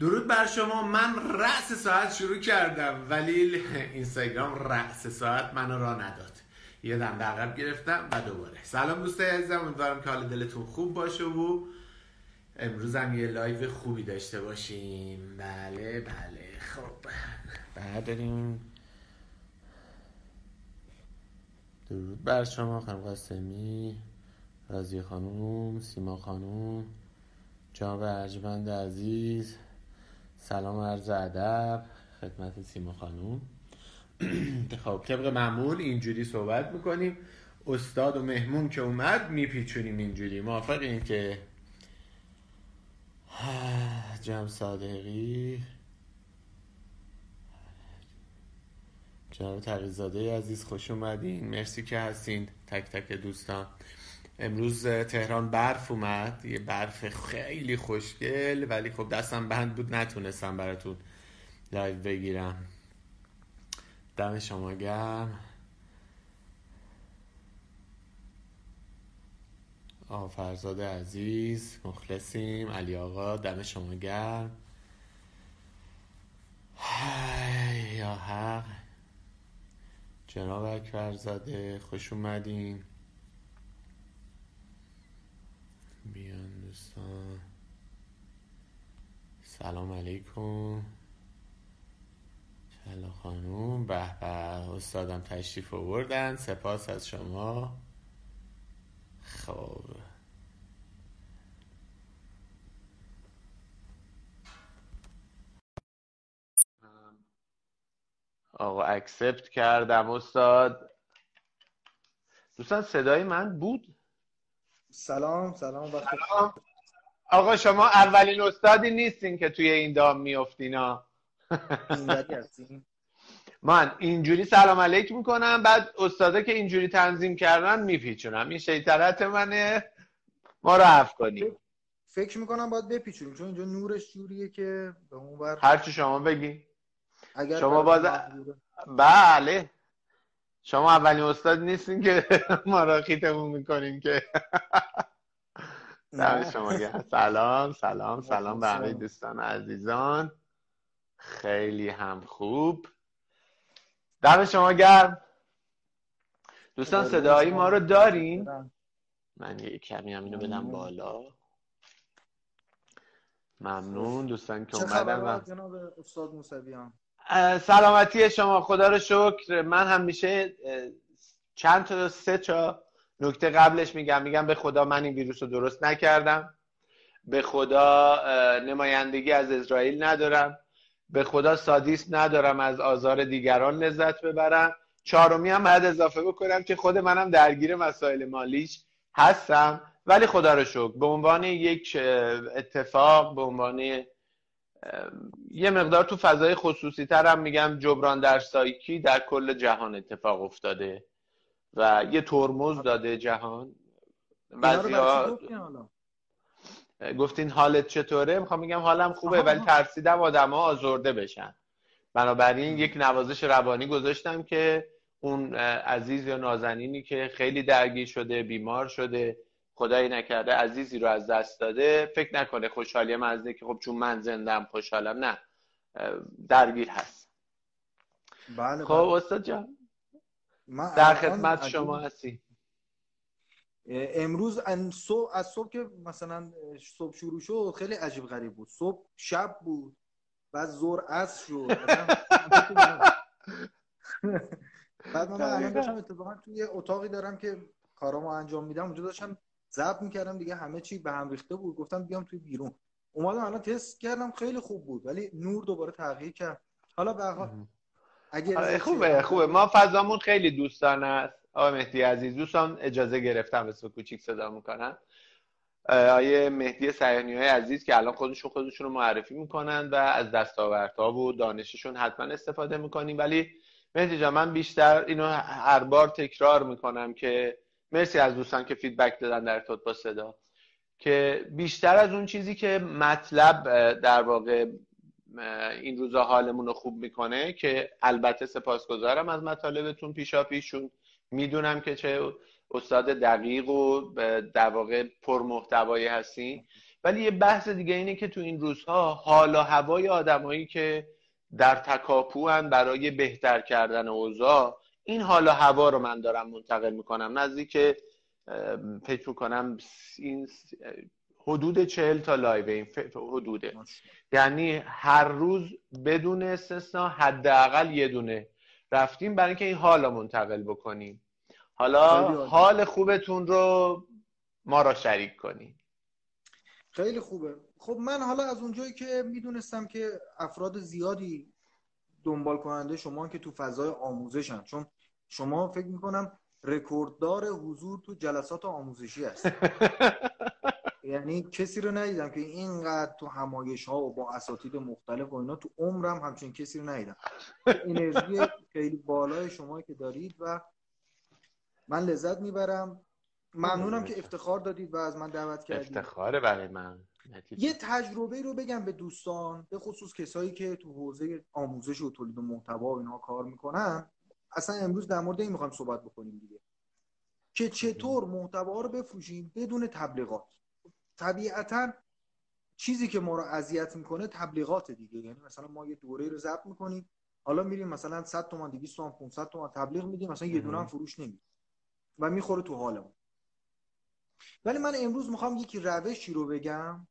درود بر شما. من رأس ساعت شروع کردم ولی اینستاگرام رأس ساعت منو راه نداد. یه دنده عقب گرفتم و دوباره. سلام دوستای عزیزم امیدوارم که حال دلتون خوب باشه و امروز هم یه لایو خوبی داشته باشیم. بله بله. خب بعد داریم درود بر شما خانم قاسمی رازی خانوم سیما خانوم جناب ارجمند عزیز. سلام عرض ادب خدمت سیما خانوم خب طبق معمول اینجوری صحبت می‌کنیم. استاد و مهمون که اومد میپیچونیم اینجوری. موافقیم که جمع صادقی؟ جناب تقیزاده عزیز خوش اومدین. مرسی که هستین. تک تک دوستان. امروز تهران برف اومد. یه برف خیلی خوشگل ولی خب دستم بند بود نتونستم براتون لایو بگیرم. دم شما گرم. آقا فرزاد عزیز مخلصیم. علی آقا دم شما گرم. یا حق. جناب اکبرزاده خوش اومدین. بیان دوستان. سلام علیکم. چلا خانوم. به به استادم تشریف آوردن. سپاس از شما. خب. آقا اکسپت کردم استاد. دوستان صدای من بود؟ سلام سلام وقت سلام. آقا شما اولین استادی نیستین که توی این دام میفتینا من اینجوری سلام علیک می‌کنم بعد استادا که اینجوری تنظیم کردن میپیچونم. این شیطنت منه. ما رو عفو کنیم فکر می‌کنم باید بپیچونیم چون اینجا نورش جوریه که به اون بر هرچی شما بگی. اگر شما باز بله. شما اولین استاد نیستین که ما را خیتمون می‌کنین که. شما. سلام سلام سلام به همه دوستان عزیزان. خیلی هم خوب. دم شما گرم. دوستان صدایی ما رو دارین؟ من یه کمی هم اینو بدم بالا. ممنون. دوستان که چه اومدن خبر و جناب استاد موسویان؟ سلامتی شما خدا رو شکر. من همیشه چند تا سه تا نکته قبلش میگم. میگم به خدا من این ویروس رو درست نکردم. به خدا نمایندگی از اسرائیل ندارم. به خدا سادیسم ندارم از آزار دیگران لذت ببرم. چهارمی هم باید اضافه بکنم که خود منم درگیر مسائل مالیش هستم. ولی خدا رو شکر به عنوان یک اتفاق به عنوان یه مقدار تو فضای خصوصی تر هم میگم جبران در سایکی در کل جهان اتفاق افتاده و یه ترمز داده جهان. بعضی ها گفتین حالت چطوره؟ می‌خوام میگم حالم خوبه ولی ترسیدم آدم ها آزرده بشن. بنابراین یک نوازش روانی گذاشتم که اون عزیز یا نازنینی که خیلی درگیر شده بیمار شده خدایی نکرده عزیزی رو از دست داده. فکر نکنه خوشحالی من از که خب چون من زندم خوشحالم. نه. درگیر هست. بله خب استاد جان. من در خدمت شما هستی. امروز ان- صبح از صبح که مثلا صبح شروع شد خیلی عجیب غریب بود. صبح شب بود بعد ظهر عصر شد. بعد من الان داشتم اتفاقا توی اتاقی دارم که کارامو انجام میدم. اونجا داشتم ضبط می‌کردم دیگه همه چی به هم ریخته بود. گفتم بیام توی بیرون. اومدم الان تست کردم خیلی خوب بود ولی نور دوباره تغییر کرد. حالا به هر حال اگه آره، خوبه خوبه. ما فضامون خیلی دوستانه است. آقای مهدی عزیز دوستان اجازه گرفتم اسم کوچیک صدا می‌کنن. آیه مهدی سیانی های عزیز که الان خودشون خودشون رو معرفی می‌کنن و از دستاوردها و دانششون حتما استفاده می‌کنیم. ولی مهدی جان من بیشتر اینو هر بار تکرار می‌کنم که مرسی از دوستان که فیدبک دادن در ارتباط با صدا. که بیشتر از اون چیزی که مطلب در واقع این روزا حالمون رو خوب می‌کنه که البته سپاسگزارم از مطالبتون پیشا پیشون می‌دونم که چه استاد دقیق و در واقع پرمحتوایی هستین. ولی یه بحث دیگه اینه که تو این روزها حال و هوای آدمایی که در تکاپو برای بهتر کردن اوضاع این حال و هوا رو من دارم منتقل می‌کنم. نزدیک فکر می‌کنم این حدود چهل تا لایو این حدوده یعنی هر روز بدون استثنا حداقل یه دونه رفتیم برای اینکه این حال رو منتقل بکنیم. حالا حال خوبتون رو ما را شریک کنیم خیلی خوبه. خب من حالا از اونجایی که می‌دونستم که افراد زیادی دنبال کننده شما که تو فضای آموزشن چون شما فکر می‌کنم رکورددار حضور تو جلسات آموزشی هست. یعنی کسی رو ندیدم که اینقدر تو همایش ها و با اساتید مختلف و اینا تو عمرم همچین کسی رو ندیدم. انرژی خیلی بالای شما که دارید و من لذت می‌برم. ممنونم که افتخار دادید و از من دعوت کردید. افتخاره برای من. یه تجربه رو بگم به دوستان به خصوص کسایی که تو حوزه آموزش و تولید محتوا و اینها کار می‌کنن. اصلا امروز در مورد این می‌خوایم صحبت بکنیم دیگه. که چطور محتوا رو بفروشیم بدون تبلیغات. طبیعتا چیزی که ما رو اذیت می‌کنه تبلیغات دیگه. یعنی مثلا ما یه دوره رو ضبط می‌کنیم حالا میریم مثلا 100 تومن 200 تومن 500 تومن تبلیغ میدیم مثلا یه دونه هم فروش نمیدیم و می‌خوره تو حالمون. ولی من امروز می‌خوام یکی روشی رو بگم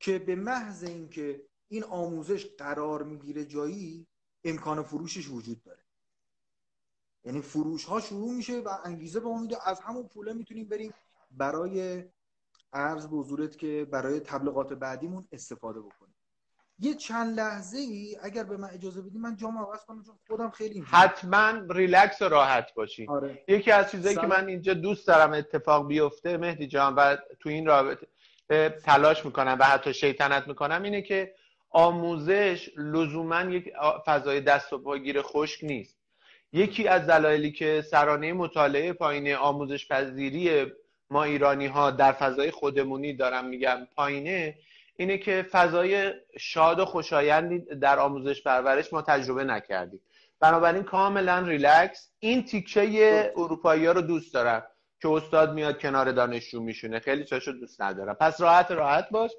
که به محض اینکه این آموزش قرار می‌گیره جایی امکان فروشش وجود داره. یعنی فروش ها شروع میشه و انگیزه به ما میده از همون پوله می‌تونیم بریم برای عرض به حضورت که برای تبلیغات بعدیمون استفاده بکنیم. یه چند لحظه ای اگر به من اجازه بدی من جام عوض کنم چون خودم خیلی حتما ریلکس و راحت باشی آره. یکی از چیزایی که من اینجا دوست دارم اتفاق بیفته مهدی جان و تو این رابطه تلاش می‌کنم و حتی شیطنت می‌کنم اینه که آموزش لزوما یک فضای دست و پاگیر خشک نیست. یکی از دلایلی که سرانه مطالعه پایین آموزش پذیری ما ایرانی ها در فضای خودمونی دارم میگم پایینه اینه که فضای شاد و خوشایندی در آموزش پرورش ما تجربه نکردیم. بنابراین کاملا ریلکس. این تیکه اروپایی ها رو دوست دارم که استاد میاد کنار دانشجو میشونه. خیلی چاشو دوست ندارم. پس راحت راحت باش.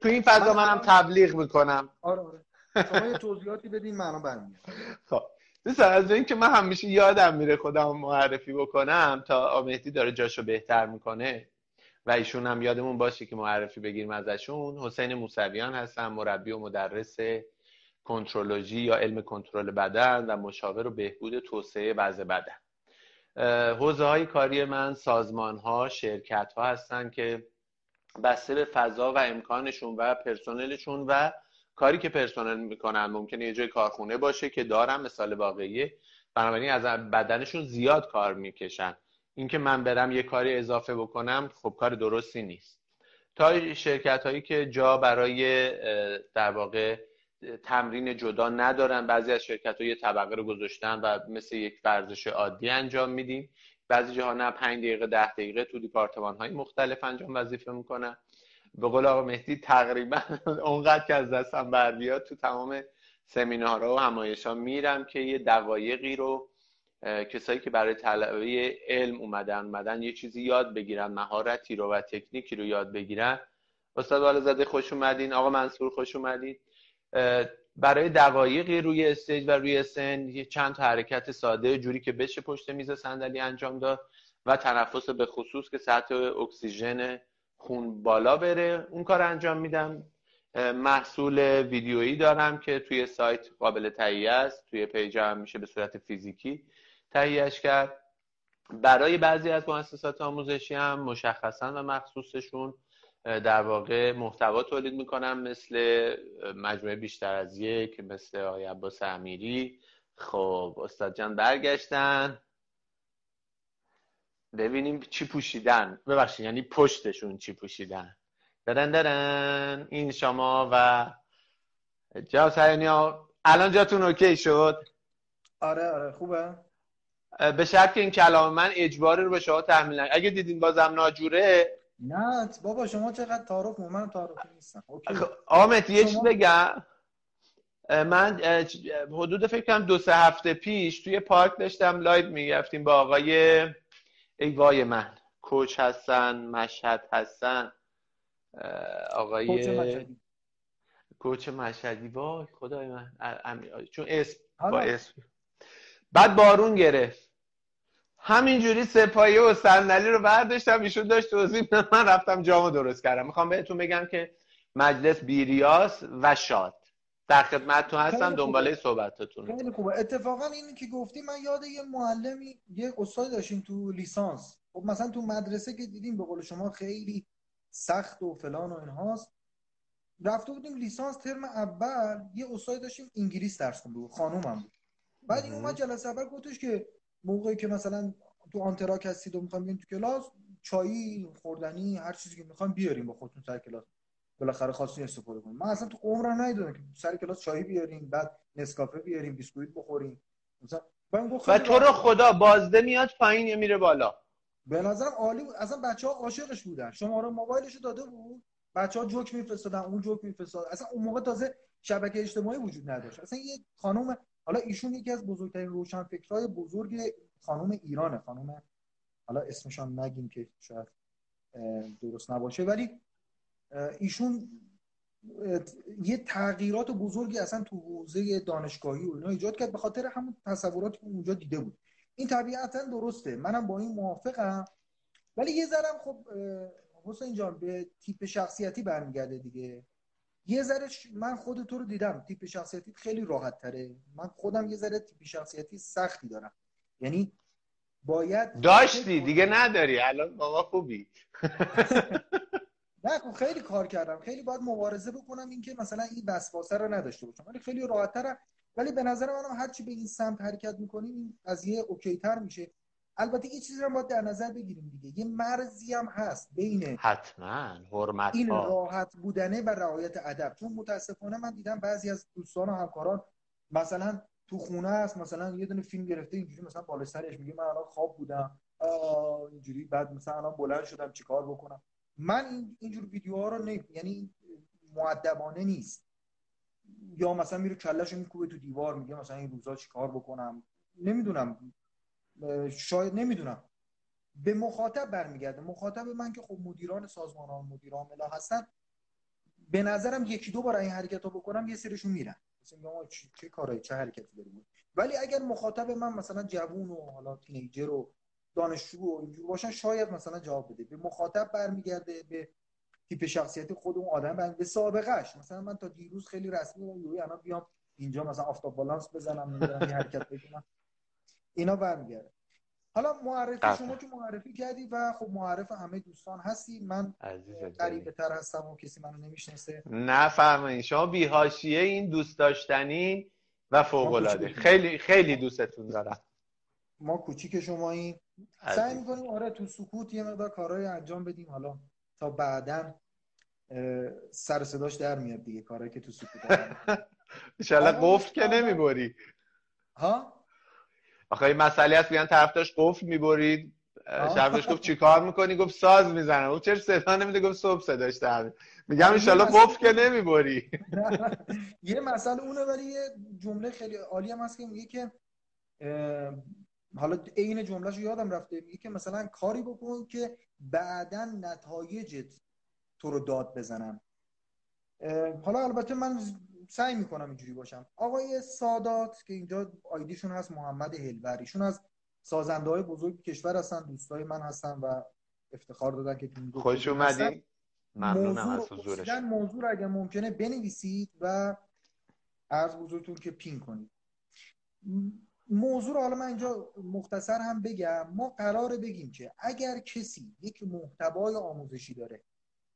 تو این فضا منم تبلیغ می‌کنم. آره آره. شما یه توضیحاتی بدین منم برمیاد خب. مثلا از این که من همیشه یادم میره خودم معرفی بکنم تا آمهدی داره جاشو بهتر می‌کنه. و ایشون هم یادمون باشه که معرفی بگیریم ازشون. حسین موسویان هستم مربی و مدرس کنترولوژی یا علم کنترل بدن و مشاور و بهبود توسعه وضع بدن. حوزه های کاری من سازمان ها شرکت ها هستن که بسته به فضا و امکانشون و پرسنلشون و کاری که پرسنل می‌کنن ممکنه یه جای کارخونه باشه که دارم مثال واقعیه. بنابراین از بدنشون زیاد کار می‌کشن. اینکه من برم یه کاری اضافه بکنم خب کار درستی نیست. تا شرکت هایی که جا برای در واقع تمرین جدا ندارن بعضی از شرکت ها یه طبقه رو گذاشتن و مثل یک ورزش عادی انجام میدیم. بعضی جاها نه 5 دقیقه ده دقیقه تو دیپارتمان های مختلف انجام وظیفه می‌کنن. به قول آقا مهدی تقریبا اونقدر که از دستم بر بیاد تو تمام سمینارها و همایش ها میرم که یه دقایقی رو کسایی که برای طلبه علم اومدن اومدن یه چیزی یاد بگیرن مهارتی رو و تکنیکی رو یاد بگیرن. استاد والزاده خوش اومدین. آقا منصور خوش اومدین. برای دقایقی روی استیج و روی سن یه چند حرکت ساده جوری که بشه پشت میز صندلی انجام داد و تنفس به خصوص که سطح اکسیژن خون بالا بره. اون کار انجام میدم. محصول ویدیویی دارم که توی سایت قابل تهیه است. توی پیج هم میشه به صورت فیزیکی تهیهش کرد. برای بعضی از مؤسسات آموزشی هم مشخصا و مخصوصشون در واقع محتوا تولید می‌کنم. مثل مجموعه بیشتر از یک مثل آقای عباس امیری. خب استاد جان برگشتن. ببینیم چی پوشیدن. ببخشید یعنی پشتشون چی پوشیدن. درن درن این شما و جا ها الان جاتون اوکی شد؟ آره آره خوبه. به شرط که این کلام من اجباری رو به شما تحمیل اگه دیدین بازم ناجوره. نه بابا شما چقدر تعارف من تعارف نیستم. آمد یه چیز بگم؟ من حدود فکر کنم دو سه هفته پیش توی پارک داشتم لایو می‌گرفتیم با آقای ای وای من کوچ هستن مشهد هستن. آقای کوچ مشهدی. کوچ مشهدی وای خدای من. چون اسم. با اسم. بعد بارون گرفت. همینجوری سه‌پایه و صندلی رو برداشتم ایشون داشت توضیح من رفتم جامو درست کردم. می‌خوام بهتون بگم که مجلس بیریاس و شاد. در خدمتتون هستم. دنباله صحبتتون خیلی خوبه. اتفاقا اینی که گفتی من یاد یه معلمی یه استاد داشتیم تو لیسانس. خب مثلا تو مدرسه که دیدیم به قول شما خیلی سخت و فلان و اینهاست. رفته بودیم لیسانس ترم اول یه استاد داشتیم انگلیس درس خونده بود خانومم بود. بعد این. اومد جلسه اول گفتش که موقعی که مثلا تو آنتراک هستید و می‌خوایم تو کلاس چایی خوردنی هر چیزی که می‌خوایم بیاریم با خودتون سر کلاس. بالاخره خواستین استفاده کنیم. من اصلا تو عمرم ندیدم که سر کلاس چایی بیاریم بعد نسکافه بیاریم بیسکویت بخوریم. مثلا و تو رو. خدا بازده میاد پایین یا میره بالا. به نظرم عالی بود. اصلا بچه ها عاشقش بودن. شماره موبایلش رو داده بود. بچه ها جوک میفرستادن اون جوک میفرستاد. اصلا اون موقع تازه شبکه اجتماعی وجود نداشت. اصلا یه خانم حالا ایشون یکی از بزرگترین روشنفکرهای بزرگ خانم ایرانه. خانم حالا اسمشان نگیم که شاید درست نباشه. ولی ایشون یه تغییرات بزرگی اصلا تو حوزه دانشگاهی و اینا ایجاد کرد به خاطر همون تصوراتی که اونجا دیده بود. این طبیعتا درسته. منم با این موافقم. ولی یه ذرم خب حسین جان به تیپ شخصیتی برمیگرده دیگه. یه ذره من خود تو رو دیدم. تیپ شخصیتی خیلی راحت تره من خودم یه ذره تیپ شخصیتی سختی دارم. یعنی باید داشتی دیگه نداری. الان بابا خوبی. نه خب خیلی کار کردم. خیلی باید مبارزه بکنم اینکه مثلا این وسواسه رو نداشته باشم. ولی خیلی راحت تره ولی به نظر منم هرچی به این سمت حرکت می‌کنیم این قضیه اوکی تر میشه. البته یه چیزی رو باید در نظر بگیریم دیگه. یه مرزی هم هست بین حتما. حرمت این راحت بودنه و رعایت ادب. چون متاسفانه من دیدم بعضی از دوستان و همکاران مثلا تو خونه است مثلا یه دونه فیلم گرفته اینجوری مثلا بالا سرش میگه من الان خواب بودم. اینجوری بعد مثلا الان بلند شدم چیکار بکنم. من این اینجور ویدیوها رو نه یعنی مؤدبانه نیست. یا مثلا میره کلهشو میکوبه تو دیوار میگه مثلا این روزا چیکار بکنم؟ نمی‌دونم. شاید نمی‌دونم. به مخاطب برمیگرده. مخاطب من که خب مدیران سازمان ها مدیر عامل هستن به نظرم یکی دو بار این حرکت رو بکنم یه سرشون میرن. مثلا چه چه کارایی چه حرکتی داریم ولی اگر مخاطب من مثلا جوون و حالا تینیجر و دانشجو و اینجور باشن شاید مثلا جواب بده. به مخاطب برمیگرده به تیپ شخصیتی خود اون آدم برمیگرده. به سابقهش مثلا من تا دیروز خیلی رسمی بودم یهو الان بیام اینجا مثلا آفتاب بالانس بزنم نمی‌دونم یه حرکت بکنم. اینا برمیگرده. حالا معرفی. شما که معرفی کردی و خب معرف همه دوستان هستی. من غریبه تر هستم و کسی منو نمی‌شناسه. نفرمایید. شما بیهاشیه این دوست داشتنی و فوق العاده. خیلی خیلی دوستتون دارم. ما کوچیک شماییم. عزیز. سعی می‌کنیم آره تو سکوت یه مقدار کارهای انجام بدیم حالا تا بعدا سر صداش در میاد دیگه کارهایی که تو سکوت. انشالله قفل که. نمی‌بری ها آخه این مسئله هست بیان طرف داشت قفل می‌برید. شرفش گفت چیکار می‌کنی گفت ساز می‌زنم گفت چرا صدا نمیده گفت صبح صداش در. میگم آره، مسئله- قفل که نمی‌بری یه مسئله اونه ولی یه جمله خیلی عالی هم هست که میگه که حالا عین جملهش رو یادم رفته. میگه که مثلا کاری بکن که بعدا نتایجت تو رو داد بزنم اه، حالا البته من سعی می‌کنم اینجوری باشم. آقای سادات که اینجا آیدیشون هست محمد هلبر ایشون از سازنده های بزرگ کشور هستن دوستای من هستن و افتخار دادن که خوش هستن. اومدین ممنونم از حضورش موضوع اگر ممکنه بنویسید و عرض بزرگتون که پین کنید. موضوع رو حالا من اینجا مختصر هم بگم. ما قراره بگیم که اگر کسی یک محتوای آموزشی داره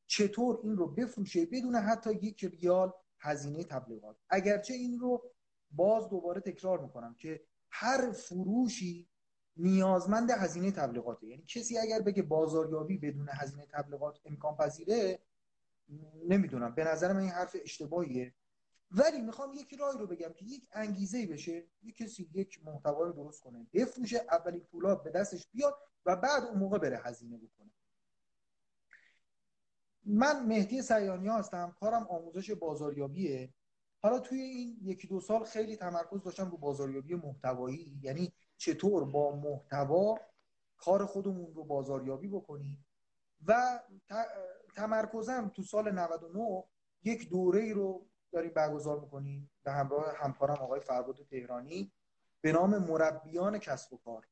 چطور این رو بفروشه بدون حتی یک ریال هزینه تبلیغات. اگرچه این رو باز دوباره تکرار می‌کنم که هر فروشی نیازمند هزینه تبلیغاته. یعنی کسی اگر بگه بازاریابی بدون هزینه تبلیغات امکان پذیره نمی‌دونم. به نظر من این حرف اشتباهیه. ولی می‌خوام یک رای رو بگم که یک انگیزه بشه یک کسی یک محتوا رو درست کنه. بفروشه اولین پولا به دستش بیاد و بعد اون موقع بره هزینه بکنه. من مهدی سیانی هستم کارم آموزش بازاریابیه. حالا توی این یکی دو سال خیلی تمرکز داشتم رو بازاریابی محتوایی. یعنی چطور با محتوا کار خودمون رو بازاریابی بکنیم. و تمرکزم تو سال 99 یک دوره رو داریم برگزار می‌کنیم به همراه همکارم آقای فرباد تهرانی به نام مربیان کسب و کار.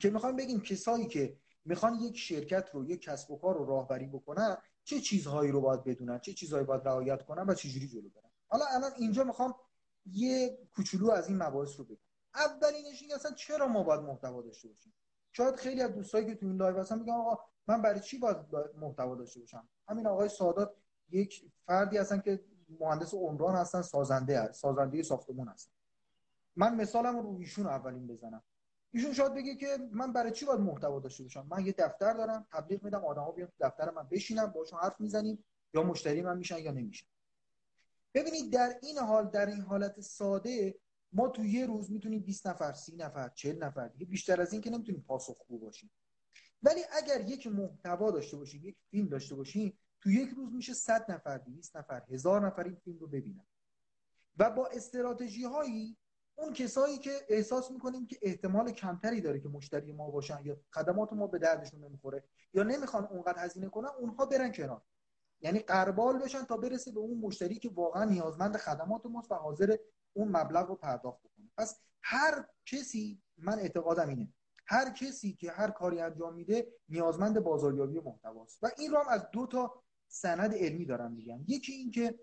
که می‌خوام بگیم کسایی که می‌خوان یک شرکت رو یک کسب و کار رو راهبری بکنن چه چیزهایی رو باید بدونن؟ چه چیزهایی باید رعایت کنن و چجوری جلو برن؟ حالا الان اینجا می‌خوام یه کوچولو از این مباحث رو بگم. اولینش این اصلا چرا ما باید محتوا داشته باشیم؟ شاید خیلی از دوستایی که تو این لایو هستن میگن آقا من برای چی باید محتوا داشته باشم؟ همین آقای سادات یک فردی هستن که مهندس عمران هستن سازنده هست سازنده ساختمون هستن. من مثالم رو ایشون اولین بزنم. ایشون شاید بگه که من برای چی باید محتوا داشته باشم؟ من یه دفتر دارم تبلیغ میدم آدما بیان تو دفتر من بشینم باشون حرف می‌زنیم یا مشتری من میشن یا نمیشن. ببینید در این حال در این حالت ساده ما تو یه روز می‌تونیم 20 نفر 30 نفر 40 نفر دیگه بیشتر از این که نمی‌تونیم پاسخگو باشیم. ولی اگر یک محتوا داشته باشیم یک فیلم داشته باشیم تو یک روز میشه 100 نفر 200 نفر هزار نفر این فیلم رو ببینن. و با استراتژی هایی اون کسایی که احساس می‌کنیم که احتمال کمتری داره که مشتری ما باشن یا خدمات ما به دردشون نمی‌خوره یا نمی‌خوان اونقدر هزینه کنن اونها برن کنار. یعنی قربال بشن تا برسه به اون مشتری که واقعا نیازمند خدمات ماست و حاضر اون مبلغ رو پرداخت بکنه. پس هر کسی من اعتقادم اینه هر کسی که هر کاری انجام میده نیازمند بازاریابی محتواست. و این رو هم از دو تا سند علمی دارم میگم یکی این که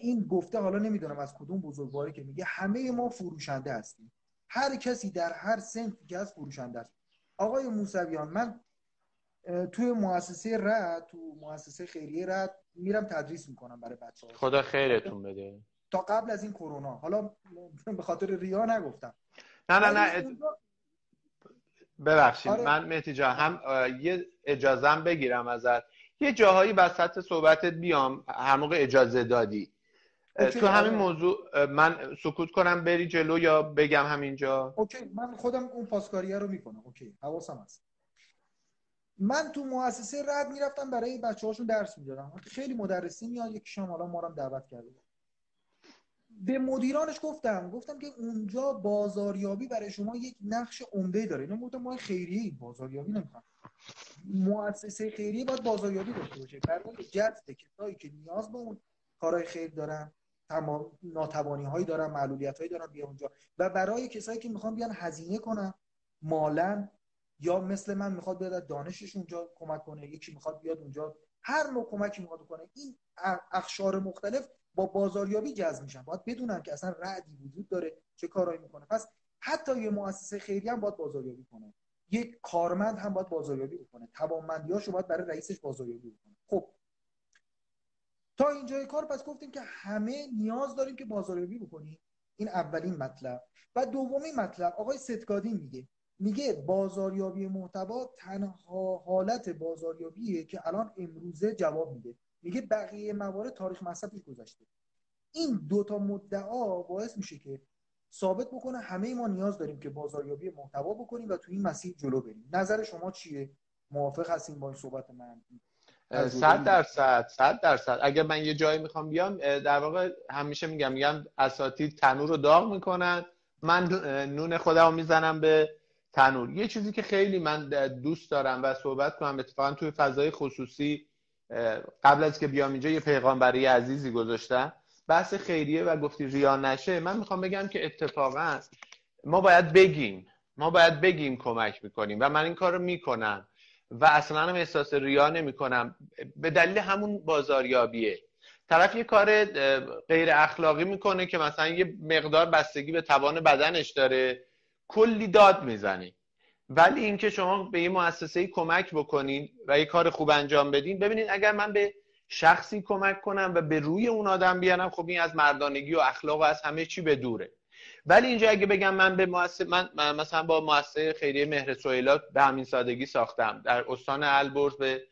این گفته حالا نمی‌دونم از کدوم بزرگواری که میگه همه ما فروشنده هستیم. هر کسی در هر سنفی که از فروشنده است. آقای موسویان من توی مؤسسه رد تو مؤسسه خیریه رد میرم تدریس می‌کنم برای بچه ها خدا خیرتون بده. تا قبل از این کرونا. حالا به خاطر ریا نگفتم. نه نه نه. ببخشید. آره. من مهدی هم یه اجازم بگیرم ازت. یه جاهایی وسط صحبتت بیام هر موقع اجازه دادی. تو همین آره. موضوع من سکوت کنم بری جلو یا بگم همینجا؟ اوکی من خودم اون پاسکاریه رو می‌کنم. اوکی حواسم هست. من تو مؤسسه رد می‌رفتم برای بچه هاشون درس می‌دادم. خیلی مدرسی میاد یکیشون حالا ما رو دعوت کرده. به مدیرانش گفتم گفتم که اونجا بازاریابی برای شما یک نقش عمده داره. اینا گفتم ما خیریه بازاریابی نمی‌خوام. مؤسسه خیریه باید بازاریابی داشته باشه. برای جذب کسایی که نیاز به اون کارهای خیر دارن تمام ناتوانی هایی دارن معلولیت هایی دارن بیا اونجا. و برای کسایی که می‌خوان بیان هزینه کنن مالا یا مثل من می‌خواد بیاد دانشش اونجا کمک کنه یکی می‌خواد بیاد اونجا هر نوع کمکی می‌خواد کنه این اخشار مختلف با بازاریابی جذب میشن. باید بدونن که اصلا رعدی وجود داره چه کارایی می‌کنه. پس حتی یه مؤسسه خیریه هم باید بازاریابی کنه. یک کارمند هم باید بازاریابی بکنه. توانمندیاشو باید برای رئیسش بازاریابی بکنه. خب تا اینجای کار پس گفتیم که همه نیاز داریم که بازاریابی بکنیم. این اولین مطلب. و دومین مطلب آقای ستگادی میگه. میگه بازاریابی محتوا تنها حالت بازاریابیه که الان امروزه جواب میده. میگه بقیه موارد تاریخ مصرفش گذشته. این دوتا مدعا باعث میشه که ثابت بکنه همه ما نیاز داریم که بازاریابی محتوا بکنیم و تو این مسیر جلو بریم. نظر شما چیه؟ موافق هستین با این صحبت من؟ صد درصد صد درصد. اگر من یه جایی می‌خوام بیام در واقع همیشه میگم میگم اساتید تنور رو داغ می‌کنن. من نون خودم می‌زنم به تنور. یه چیزی که خیلی من دوست دارم و صحبت کنم اتفاقا توی فضای خصوصی قبل از که بیام اینجا یه پیغامبری عزیزی گذاشتم. بحث خیریه و گفتی ریا نشه من می‌خوام بگم که اتفاقا ما باید بگیم ما باید بگیم کمک می‌کنیم و من این کار رو می‌کنم و اصلا هم احساس ریا نمی‌کنم. به دلیل همون بازاریابیه. طرف یه کار غیر اخلاقی می‌کنه که مثلا یه مقدار بستگی به توان بدنش داره کلی داد می‌زنی ولی اینکه شما به یه مؤسسه کمک بکنین و یه کار خوب انجام بدین ببینید اگر من به شخصی کمک کنم و به روی اون آدم بیارم خب این از مردانگی و اخلاق و از همه چی به دوره. ولی اینجا اگه بگم من به مؤسسه من مثلا با مؤسسه خیریه مهر سویلات به همین سادگی ساختم. در استان البرز به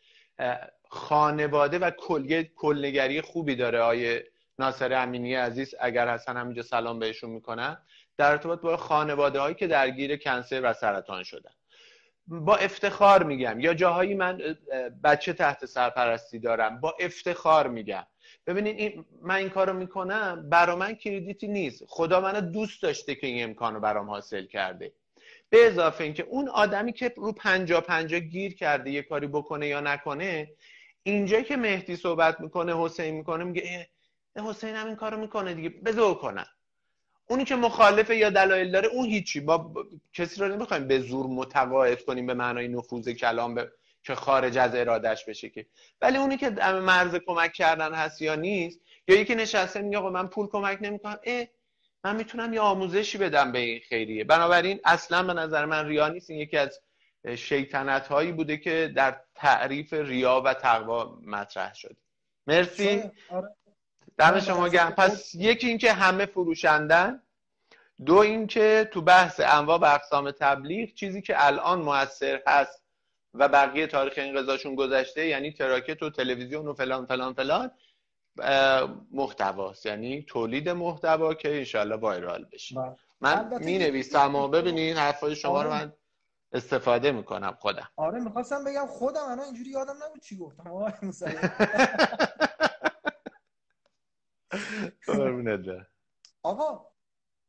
خانواده و کلیه کلنگری خوبی داره آیه ناصر امینی عزیز اگر هستن همینجا سلام بهشون می‌کنم در ارتباط با خانواده هایی که درگیر کنسر و سرطان شدن. با افتخار میگم. یا جاهایی من بچه تحت سرپرستی دارم با افتخار میگم. ببینید این من این کارو می‌کنم برا من کردیتی نیست. خدا منو دوست داشته که این امکان رو برام حاصل کرده. به اضافه اینکه اون آدمی که رو پنجا پنجا گیر کرده یه کاری بکنه یا نکنه اینجا که مهدی صحبت می‌کنه حسین می‌کنه میگه حسین هم این کارو می‌کنه دیگه بذار کنن اونی که مخالفه یا دلایل داره اون هیچی. با, کسی رو نمی‌خوایم به زور متقاعد کنیم به معنای نفوذ کلام به... که خارج از ارادش بشه که. ولی اونی که مرز کمک کردن هست یا نیست یا یکی نشسته میگه آقا من پول کمک نمی‌کنم. اه من می‌تونم یه آموزشی بدم به این خیریه. بنابراین اصلا به نظر من ریا نیست. این یکی از شیطنت هایی بوده که در تعریف ریا و تقوا مطرح شده. مرسی. آره. دم شما گرم. پس یکی اینکه همه فروشندن دو اینکه تو بحث انواع و اقسام تبلیغ چیزی که الان موثر هست و بقیه تاریخ انقضاشون گذشته یعنی تراکت و تلویزیون و فلان فلان فلان محتواست. یعنی تولید محتوا که انشالله وایرال بشه. بله. من می نویسم و ببینین حرفای شما رو آره. من استفاده می‌کنم خودم. آره می‌خواستم بگم خودم انا اینجوری یادم نبود چی گفتم. آقا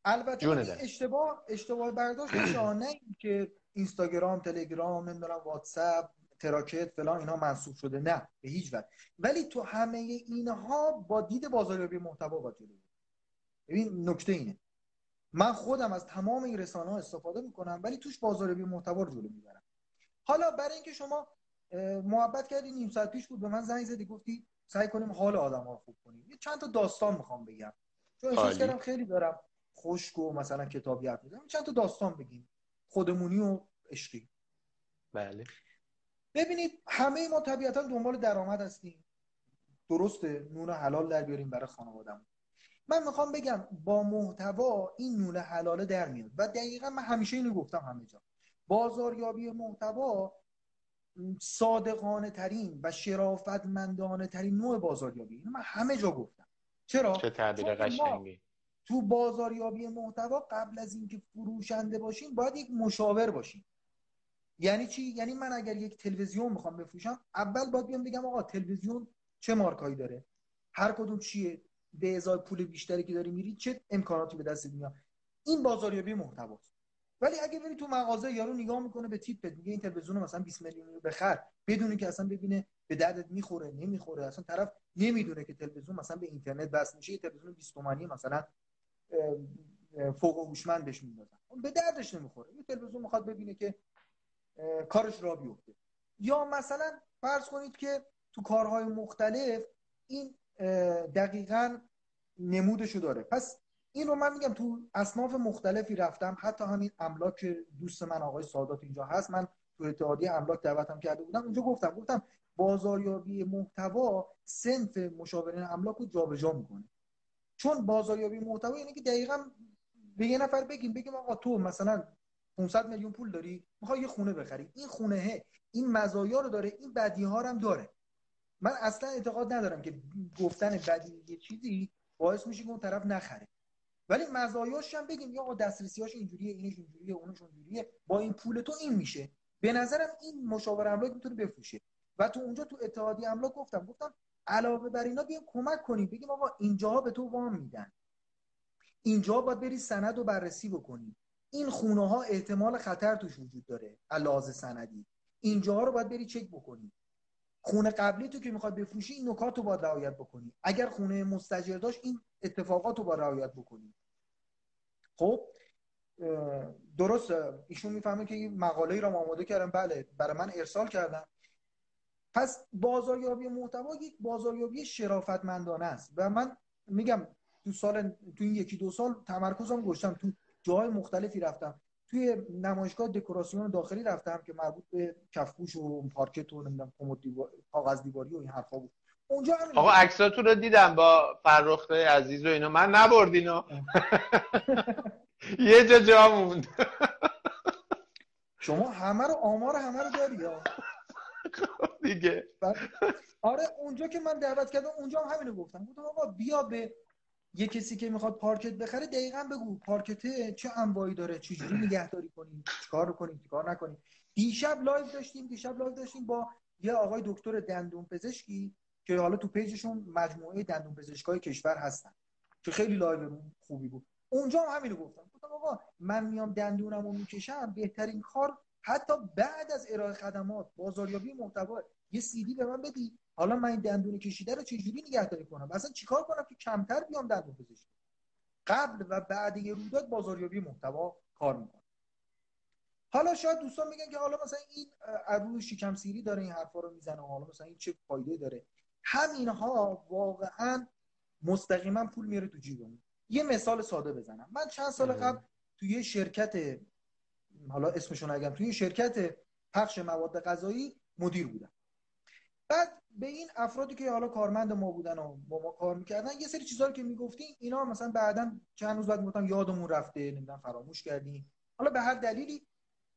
البته اشتباه اشتباه برداشت نه که اینستاگرام تلگرام نمی‌دونم واتساپ تراکت فلان اینا منصوب شده. نه به هیچ وجه. ولی تو همه اینها با دید بازاریابی محتوا باید جلو ببین نکته اینه. من خودم از تمام این رسانه ها استفاده می‌کنم ولی توش بازاریابی محتوا رو جلو می‌برم. حالا برای اینکه شما محبت کردی نیم ساعت پیش بود به من زنگ زدی گفتی سعی کنیم حال آدم ها خوب کنیم. یه چند تا داستان می‌خوام بگم. چون احساس کردم خیلی دارم خشک و مثلا کتابی حرف می‌زنم. چند تا داستان بگیم. خودمونی و عشقی. بله. ببینید همه ما طبیعتا دنبال درآمد هستیم. درسته نون حلال در بیاریم برای خانوادم من می‌خوام بگم با محتوا این نون حلاله در میاد. و دقیقا من همیشه اینو گفتم همه جا. بازاریابی محتوا صادقانه ترین و شرافتمندانه ترین نوع بازاریابی. اینو من همه جا گفتم. چرا؟ چه تعبیر قشنگی. تو بازاریابی محتوا قبل از اینکه فروشنده باشیم باید یک مشاور باشیم. یعنی چی؟ یعنی من اگر یک تلویزیون می‌خوام بفروشم اول باید بیام بگم آقا تلویزیون چه مارکایی داره؟ هر کدوم چیه؟ به ازای پول بیشتری که داری میری چه امکاناتی به دست میاد؟ این بازاریابی محتواست. ولی اگه بری تو مغازه یارو نگاه می‌کنه به تیپ میگه این تلویزیون مثلا 20 میلیون رو بخر. بدونی که اصلا ببینه به دردت می‌خوره نمی‌خوره. اصلا طرف نمی‌دونه که تلویزیون مثلا به اینترنت بس میشه. یه تلویزیون 20 تومانی مثلا فوق هوشمند بهش میندازن. به دردش نمی‌خوره. این تلویزیون می‌خواد ببینه که کارش را بیفته. یا مثلا فرض کنید که تو کارهای مختلف این دقیقا نمودشو داره. پس این رو من میگم تو اصناف مختلفی رفتم. حتی همین املاک دوست من آقای سادات اینجا هست من تو اتحادیه املاک دعوتم کرده بودم. اونجا گفتم گفتم بازاریابی محتوا سنف مشاورین املاک رو جابجا می‌کنه. چون بازاریابی محتوا یعنی که دقیقا به یه نفر بگیم بگیم آقا تو مثلا 500 میلیون پول داری می‌خوای یه خونه بخری. این خونه این مزایا رو داره این بدی ها هم داره. من اصلا اعتقاد ندارم که گفتن بدی یه چیزی باعث میشه که اون طرف نخره. ولی مزایاش هم بگیم یا دسترسیاش اینجوریه اینش اینجوریه اونش اونجوریه. با این پول تو این میشه. به نظرم این مشاور املاک می‌تونه بفروشه. و تو اونجا تو اتحادی املاک گفتم گفتم علاوه بر اینا بیایم کمک کنیم. بگیم آقا اینجاها به تو وام میدن. اینجا باید بری سند رو بررسی بکنی. این خونه ها احتمال خطر توش وجود داره. علاوه سندی. اینجاها رو باید بری چک بکنی. خونه قبلی تو که می‌خواد بفروشی این نکات رو باید رعایت بکنی. اگر خونه مستجر داشت این اتفاقات رو باید رعایت بکنی. خب درست ایشون می‌فهمه که این مقاله را آماده کردم. بله برای من ارسال کردم پس بازاریابی محتوا یک بازاریابی شرافتمندانه است. و من میگم تو سال تو این یکی دو سال تمرکزم گذاشتم. تو جاهای مختلفی رفتم. توی نمایشگاه دکوراسیون داخلی رفتم که مربوط به کفپوش و پارکت و نمی‌دونم کمد دیوار کاغذ دیواری و این حرفا بود. اونجا هم آقا عکساتون رو دیدم با فرخ عزیز و اینا. من نبردینو یه جا جا موند. شما همه رو آمار همه رو داریا خب دیگه. آره اونجا که من دعوت کردم اونجا هم همینو گفتم. گفتم آقا بیا به یه کسی که می‌خواد پارکت بخره دقیقا بگو پارکت چه انواعی داره چجوری نگهداری کنیم چیکار کنیم چیکار نکنیم. دیشب لایو داشتیم دیشب لایو داشتیم با یه آقای دکتر دندون پزشکی که حالا تو پیجشون مجموعه دندون پزشکای کشور هستن که خیلی لایو خوبی بود. اونجا هم همینو گفتم. گفتم آقا من میام دندونم رو می‌کشم بهترین کار حتی بعد از ارائه خدمات بازاریابی محتوا یه سی دی به من بدی. حالا من این دندون کشیده رو چجوری نگهداری کنم؟ اصلا چیکار کنم که کمتر بیام دندون پزشکی؟ قبل و بعد یه رویداد بازاریابی محتوا کار می‌کنه حالا شاید دوستان میگن که حالا مثلا این روی شکم سیری داره این حرفا رو می‌زنه حالا مثلا این چه فایده داره؟ همینها واقعا مستقیما پول میاره تو جیبمون. یه مثال ساده بزنم. من چند سال قبل توی یه شرکت حالا اسمشون نگم توی شرکت پخش مواد غذایی مدیر بودم. بعد به این افرادی که حالا کارمند ما بودن و با ما کار می‌کردن یه سری چیزایی که می‌گفتیم اینا مثلا بعدا چند روز بعد می‌گفتن یادمون رفته نمی‌دونم فراموش کردیم حالا به هر دلیلی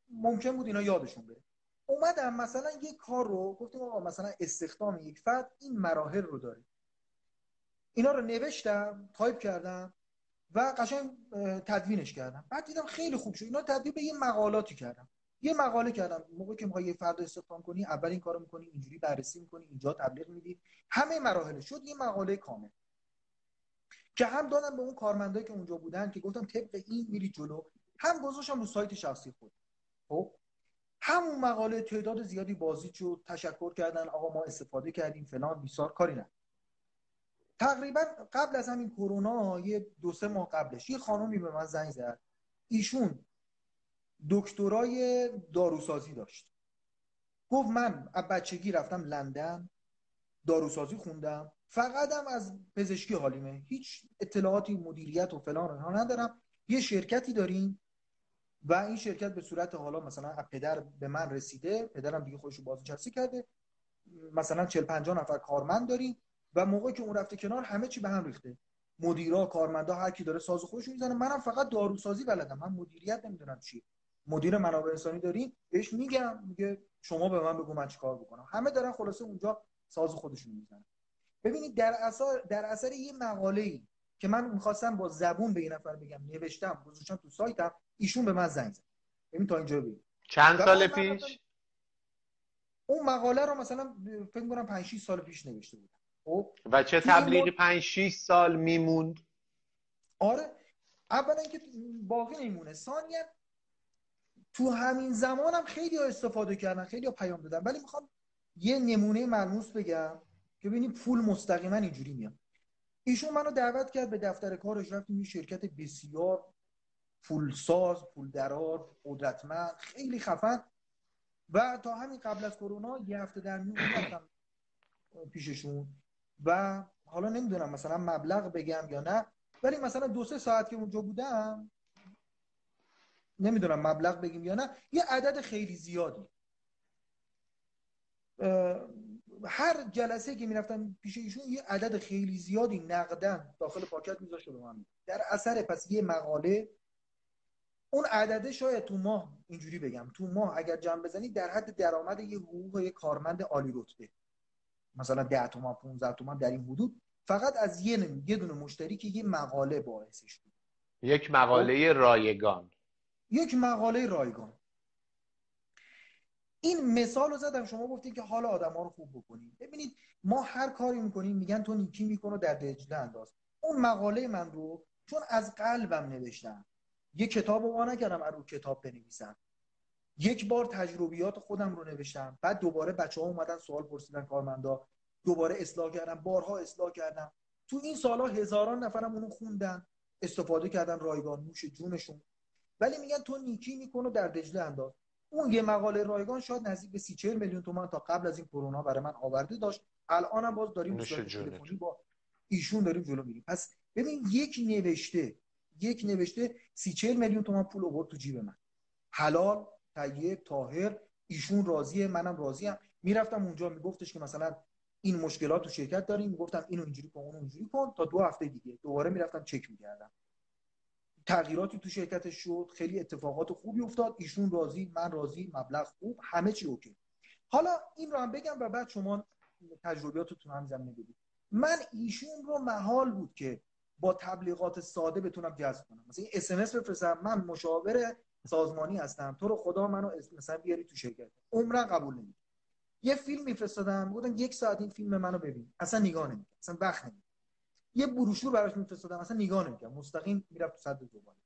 ممکن بود اینا یادشون بره. اومدم مثلا یک کار رو گفتیم آقا مثلا استخدام یک فرد این مراحل رو داره. اینا رو نوشتم تایپ کردم و قشنگ تدوینش کردم. بعد دیدم خیلی خوب شد. اینا تبدیل به یه مقالاتی کردم. یه مقاله کردم موقعی که می‌خوای یه فرد استخدام کنی اول این کارو می‌کنی اینجوری بررسی می‌کنی اینجا تبلیغ میدی. همه مراحل شد یه مقاله کامل. که هم دادم به اون کارمندایی که اونجا بودن که گفتم طبق این میری جلو. هم گذاشتم رو سایت شخصی خود. خب؟ همون مقاله تعداد زیادی بازی شد تشکر کردن آقا ما استفاده کردیم فلان بیسار کاری نه. تقریبا قبل از همین کرونا یه دو سه ماه قبلش یه خانومی به من زنگ زد. ایشون دکترای داروسازی داشت. گفت من از بچگی رفتم لندن داروسازی خوندم. فقط هم از پزشکی حالیمه. هیچ اطلاعاتی مدیریت و فلان رو ندارم. یه شرکتی داریم و این شرکت به صورت حالا مثلا از پدر به من رسیده پدرم دیگه خودش رو بازنشسته کرده. مثلا 40 50 نفر کارمند داریم و موقعی که اون رفته کنار همه چی به هم ریخته. مدیرا کارمندا هر کی داره ساز خودش می‌زنه. منم فقط داروسازی بلدم. من مدیریت نمی‌دونم چی مدیر منابع انسانی داریم بهش میگم میگه شما به من بگو من چیکار بکنم. همه دارن خلاصه اونجا ساز خودشون می‌زنن. ببینید در اثر در اثر یه مقاله ای که من می‌خواستم با زبون به این نفر بگم نوشتم گذاشتم تو سایتم ایشون به من زنگ زد. ببین تا اینجا ببین. چند سال پیش؟ اون مقاله رو مثلا فکر کنم 5 6 سال پیش نوشته بودم. خب؟ و چه تبلیغی 5 6 سال میموند؟ آره. اولا اینکه باقی نمیمونه. ثانیا تو همین زمانم هم خیلی ها استفاده کردن خیلی ها پیام دادن. ولی می‌خوام یه نمونه ملموس بگم که ببینید پول مستقیما اینجوری میاد. ایشون منو دعوت کرد به دفتر کارش رفتیم یه شرکت بسیار پولساز پول درار قدرتمند خیلی خفن. و تا همین قبل از کرونا یه هفته در میون پیششون. و حالا نمی‌دونم مثلا مبلغ بگم یا نه ولی مثلا دو سه ساعت که اونجا بودم نمی‌دونم مبلغ بگیم یا نه یه عدد خیلی زیادی. هر جلسه که می‌رفتم پیش ایشون یه عدد خیلی زیادی نقدن داخل پاکت میذاشت به من. در اثر پس یه مقاله اون عدده شاید تو ماه اینجوری بگم. تو ماه اگر جمع بزنی در حد درآمد یه حقوق یه کارمند عالی رتبه. مثلا 10 تومن 15 تومن در این حدود. فقط از یه یه دونه مشتری که یه مقاله باعثش بود. یک مقاله رایگان. یک مقاله رایگان. این مثال رو زدم شما گفتید که حال آدم ها رو خوب بکنید ببینید ما هر کاری می‌کنیم میگن تو نیکی می‌کنه در دجله انداز. اون مقاله من رو چون از قلبم نوشتم. یه کتاب رو نکردم از رو کتاب بنویسم. یک بار تجربیات خودم رو نوشتم. بعد دوباره بچه ها اومدن سوال پرسیدن کارمندا. دوباره اصلاح کردم بارها اصلاح کردم. تو این سالها هزاران نفرم اونو خوندن. استفاده کردن رایگان نوش جونشون. ولی میگن تو نیکی می‌کنه در دجله انداز. اون یه مقاله رایگان شاید نزدیک به سی 40 میلیون تومان تا قبل از این کرونا برای من آورده داشت. الانم باز داریم تلفنی با ایشون داریم جلو میریم. پس ببین یک نوشته یک نوشته سی 40 میلیون تومان پول آورد تو جیب من. حلال طیب طاهر ایشون راضیه منم راضیم. می‌رفتم اونجا میگفتش که مثلا این مشکلات تو شرکت داریم. می‌گفتم اینو اینجوری کن اونو اینجوری کن. تا دو هفته دیگه. دوباره می‌رفتم چک می‌کردم. تغییراتی تو شرکتش شد خیلی اتفاقات خوبی افتاد. ایشون راضی من راضی مبلغ خوب همه چی اوکی. حالا این رو هم بگم و بعد شما تجربیاتتون هم زمینه بدید. من ایشون رو محال بود که با تبلیغات ساده بتونم جذب کنم. مثلا اس ام بفرستم من مشاور سازمانی هستم تو رو خدا منو مثلا بیاری تو شرکت. عمرن قبول نمی یه فیلم میفرستادم گفتن یک ساعت این فیلم منو ببین. اصلا نگاه نمی اصلا وقت نمی یه بروشور براش میفرستادم اصلا نگاه نمی‌کرد مستقیم می‌رفت تو صد زباله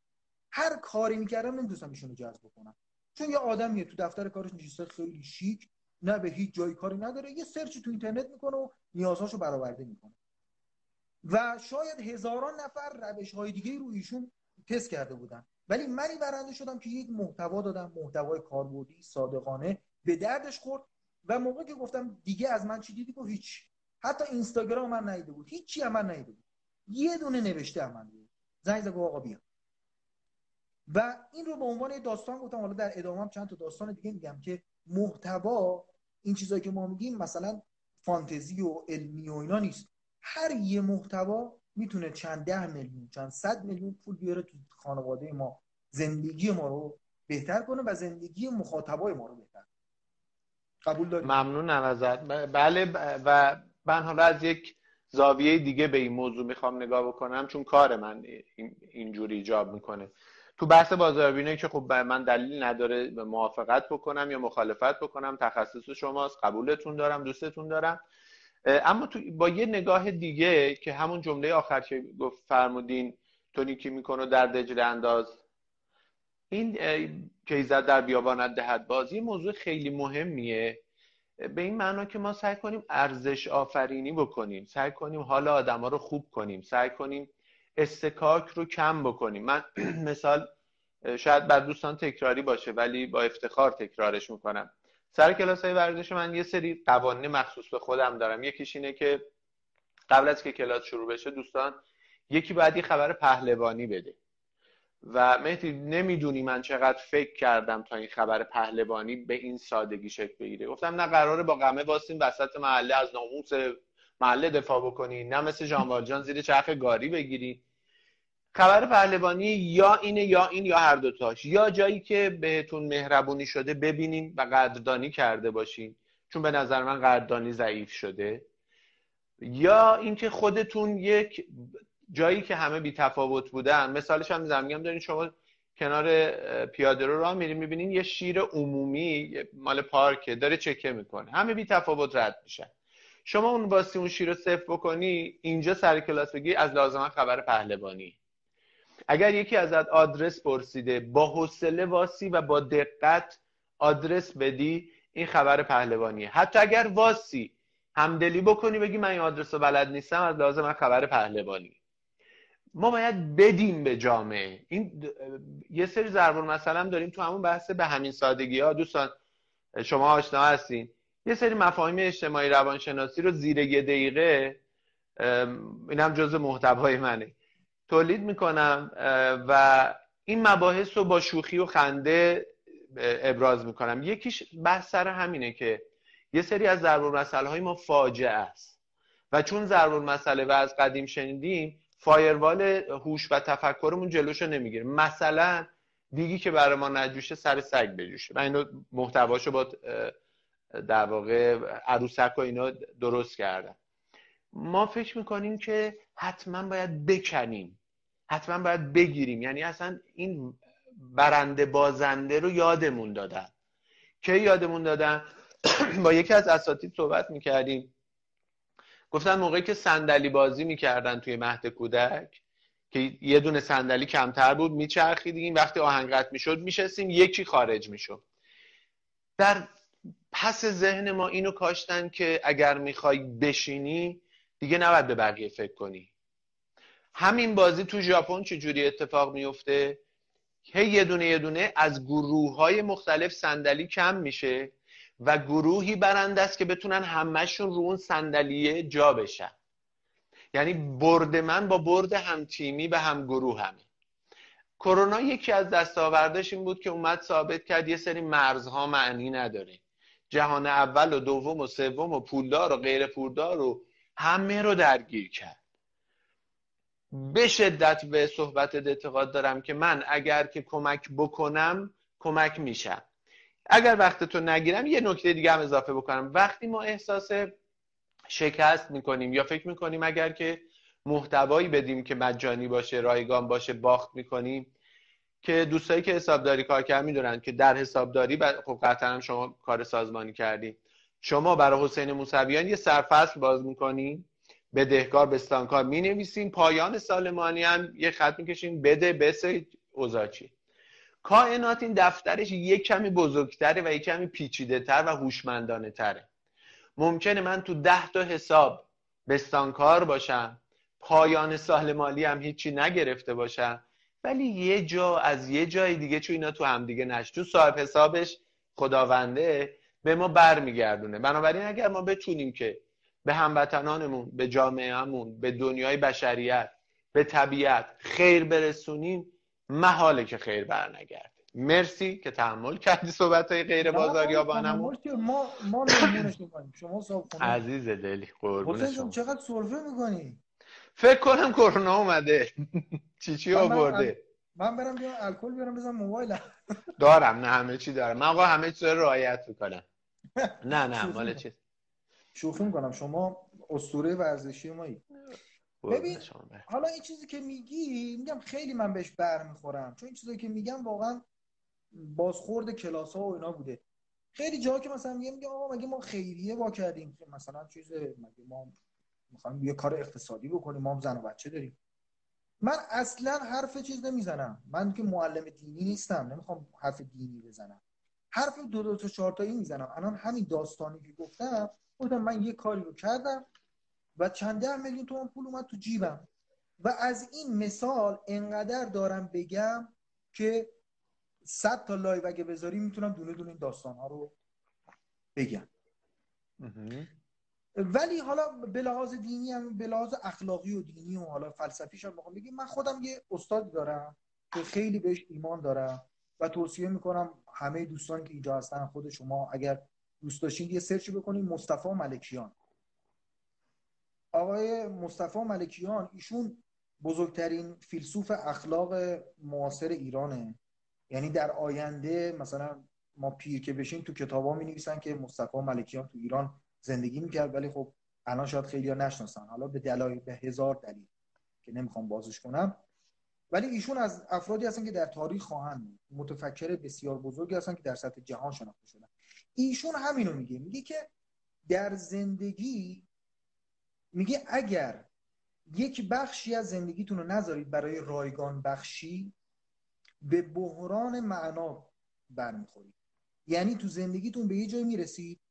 هر کاری می‌کردم نمی‌تونستم ایشونو جذب کنم چون یه آدمیه تو دفتر کارش نشسته خیلی شیک نه به هیچ جایی کاری نداره. یه سرچ تو اینترنت می‌کنه و نیازهاشو برآورده می‌کنه. و شاید هزاران نفر روش های دیگه رو ایشون تست کرده بودن. ولی منی برنده شدم که یک محتوا دادم محتوای کاربردی صادقانه به دردش خورد. و موقعی که گفتم دیگه از من چی دیدی؟ گفت هیچ. حتی اینستاگرام من ندیده بود. هیچی از من ندیده بود. یه دونه نوشته از من بود. زنگ زد آقا بیا. و این رو به عنوان داستان گفتم. حالا در ادامه چند تا داستان دیگه میگم که محتوا این چیزایی که ما میگیم مثلا فانتزی و علمی و اینا نیست. هر یه محتوا می‌تونه چند ده میلیون چند صد میلیون پول بیاره تو خانواده ما. زندگی ما رو بهتر کنه و زندگی مخاطبای ما رو بهتر قبول دارید؟ ممنونم ازت. بله و من حالا از یک زاویه دیگه به این موضوع می‌خوام نگاه بکنم چون کار من اینجوری ایجاب می‌کنه. تو بحث بازاربینی که خب من دلیل نداره موافقت بکنم یا مخالفت بکنم تخصص شماست قبولتون دارم دوستتون دارم. اما تو با یه نگاه دیگه که همون جمله آخر که گفت فرمودین تونیکی می‌کنه در دجله انداز. این کیزد در بیابانت دهد بازی موضوع خیلی مهمیه. به این معنا که ما سعی کنیم ارزش آفرینی بکنیم. سعی کنیم حال آدما رو خوب کنیم. سعی کنیم استکاک رو کم بکنیم. من مثال شاید بر دوستان تکراری باشه ولی با افتخار تکرارش می‌کنم. سر کلاس های ورزش من یه سری قوانین مخصوص به خودم دارم. یکیش اینه که قبل از که کلاس شروع بشه دوستان یکی باید یه خبر پهلوانی بده. و مهدی نمی‌دونی من چقدر فکر کردم تا این خبر پهلوانی به این سادگی شکل بگیره. گفتم نه قراره با قمه واسیم وسط محله از ناموس محله دفاع بکنی. نه مثل جان زیر چرخ گاری بگیری. خبر پهلوانی یا اینه یا این یا هر دوتاش یا جایی که بهتون مهربونی شده ببینین و قدردانی کرده باشین. چون به نظر من قدردانی ضعیف شده. یا اینکه خودتون یک جایی که همه بی تفاوت بودن مثالش هم می‌زنم میگم دارین شما کنار پیاده رو راه میرین می‌بینین یه شیر عمومی مال پارکه داره چکه می‌کنه. همه بی تفاوت رد میشن. شما اون باسی اون شیر رو صفر بکنی اینجا سر کلاس بگی از لازم خبر پهلوانی. اگر یکی ازت آدرس پرسیده با حوصله واسی و با دقت آدرس بدی این خبر پهلوانیه. حتی اگر واسی همدلی بکنی بگی من این آدرس رو بلد نیستم از لازم خبر پهلوانی. ما باید بدیم به جامعه. این یه سری ضرب مثلا داریم تو همون بحث به همین سادگی ها. دوستان شما آشنا هستین. یه سری مفاهیم اجتماعی روانشناسی رو زیر یه دقیقه اینم جز محتوای منه. تولید می‌کنم و این مباحث رو با شوخی و خنده ابراز می‌کنم. یکیش بحث سر همینه که یه سری از ضرب مسئله های ما فاجعه است. و چون ضرب مسئله و از قدیم شنیدیم فایروال هوش و تفکرمون جلوشو نمی‌گیره. مثلا دیگی که برای ما نجوشه سر سگ بجوشه. من اینو محتواشو با در واقع عروسک و اینا درست کردم. ما فکر می‌کنیم که حتما باید بکنیم. حتما باید بگیریم. یعنی اصلا این برنده بازنده رو یادمون دادن. که یادمون دادن؟ با یکی از اساتید صحبت می‌کردیم. گفتن موقعی که صندلی بازی می‌کردن توی مهد کودک که یه دونه صندلی کمتر بود میچرخیدیم. وقتی آهنگ قطع می‌شد میشستیم یکی خارج می‌شد. در پس ذهن ما اینو کاشتن که اگر می‌خوای بشینی دیگه نباید به بقیه فکر کنی. همین بازی تو ژاپن چجوری اتفاق میفته هی یه دونه یه دونه از گروه های مختلف صندلی کم میشه. و گروهی برنده است که بتونن همهشون رو اون صندلیه جا بشن. یعنی برد من با برد هم تیمی و هم گروه همه. کرونا یکی از دستاوردش این بود که اومد ثابت کرد یه سری مرزها معنی نداره. جهان اول و دوم و سوم و پولدار و غیر پولدار و همه رو درگیر کرد. به شدت به صحبت اعتقاد دارم که من اگر که کمک بکنم کمک میشم. اگر وقت تو نگیرم یه نکته دیگه هم اضافه بکنم. وقتی ما احساس شکست می‌کنیم یا فکر می‌کنیم اگر که محتوایی بدیم که مجانی باشه رایگان باشه باخت می‌کنیم که دوستایی که حسابداری کار کرد می‌دونن که در حسابداری خب قطعا هم شما کار سازمانی کردیم شما برای حسین موسویان یه سرفصل باز می‌کنین بدهکار بستانکار می پایان سال مانی هم یه خط می‌کشین بده بسه اوزاچی کائنات این دفترش یک کمی بزرگتره و یک کمی پیچیده تر و هوشمندانه تره ممکنه من تو ده تا حساب بستانکار باشم پایان سال مالی هم هیچی نگرفته باشم ولی یه جا از یه جای دیگه چون اینا تو همدیگه نش تو صاحب حسابش خداونده به ما برمیگردونه. بنابراین اگر ما بتونیم که به هموطنانمون به جامعهمون به دنیای بشریت به طبیعت خیر برسونیم محاله که خیر برنگرده. مرسی که تحمل کردی صحبت های غیر بازاریابانمون ما ما شما عزیز دلی قربون شما. چقدر سرفه می‌کنی؟ فکر کنم کرونا اومده. چی چی آورده؟ من برم بیام الکل بیارم بزنم موبایل. دارم نه همه چی دارم. من آقا همه چی رعایت می‌کنم. نه نه مال چی شوخی می‌کنم. شما اسطوره ورزشی مایی. ببین حالا این چیزی که میگی میگم خیلی من بهش برمیخورم. چون این چیزی که میگم واقعا بازخورد کلاس ها و اینا بوده. خیلی جا که مثلا میگه میگه آقا مگه ما خیریه با کردیم مثلا چیز مگه ما می‌خوایم یه کار اقتصادی بکنیم ما هم زن و بچه داریم. من اصلا حرف چیز نمی‌زنم. من که معلم دینی نیستم نمی‌خوام حرف دینی بزنم. حرف دو دو تا چهار تایی می‌زنم. الان همین داستانی که گفتم گفتم من یه کاری رو کردم. و چند ده میلیون تومان پول اومد تو جیبم. و از این مثال انقدر دارم بگم که صد تا لایو اگه بذاری می‌تونم دونه دونه این داستان ها رو بگم. ولی حالا به لحاظ دینی هم به لحاظ اخلاقی و دینی و حالا فلسفیش هم بخوام بگیم من خودم یه استاد دارم که خیلی بهش ایمان دارم و توصیه می‌کنم همه دوستان که اینجا هستن خود شما اگر دوست داشتین یه سرچ بکنید مصطفی ملکیان. آقای مصطفی ملکیان ایشون بزرگترین فیلسوف اخلاق معاصر ایرانه. یعنی در آینده مثلا ما پیر که بشیم تو کتابا می نویسن که مصطفی ملکیان تو ایران زندگی می‌کرد ولی خب الان شاید خیلی ها نشناسن. حالا به دلایل به هزار دلیل که نمی‌خوام بازش کنم. ولی ایشون از افرادی هستن که در تاریخ خواهند متفکر بسیار بزرگی هستن که در سطح جهان شناخته شدن. ایشون همینو میگه. میگه که در زندگی میگه اگر یک بخشی از زندگیتون رو نذارید برای رایگان بخشی به بحران معنا برمیخورید. یعنی تو زندگیتون به یه جایی می‌رسید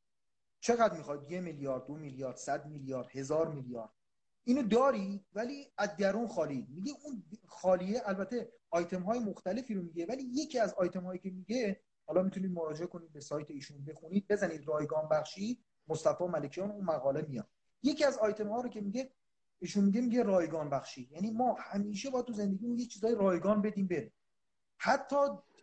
چقدر می‌خواد یه میلیارد دو میلیارد صد میلیارد هزار میلیارد. اینو داری ولی از درون خالی. میگه اون خالیه البته آیتم های مختلفی رو میگه ولی یکی از آیتم هایی که میگه حالا می‌تونید مراجعه کنید به سایت ایشون بخونید بزنید رایگان بخشی. مصطفی ملکیان اون مقاله میاد. یکی از آیتم ها رو که میگه ایشون میگه میگه رایگان بخشی. یعنی ما همیشه با تو زندگی یه چیزای رایگان بدیم بره حتی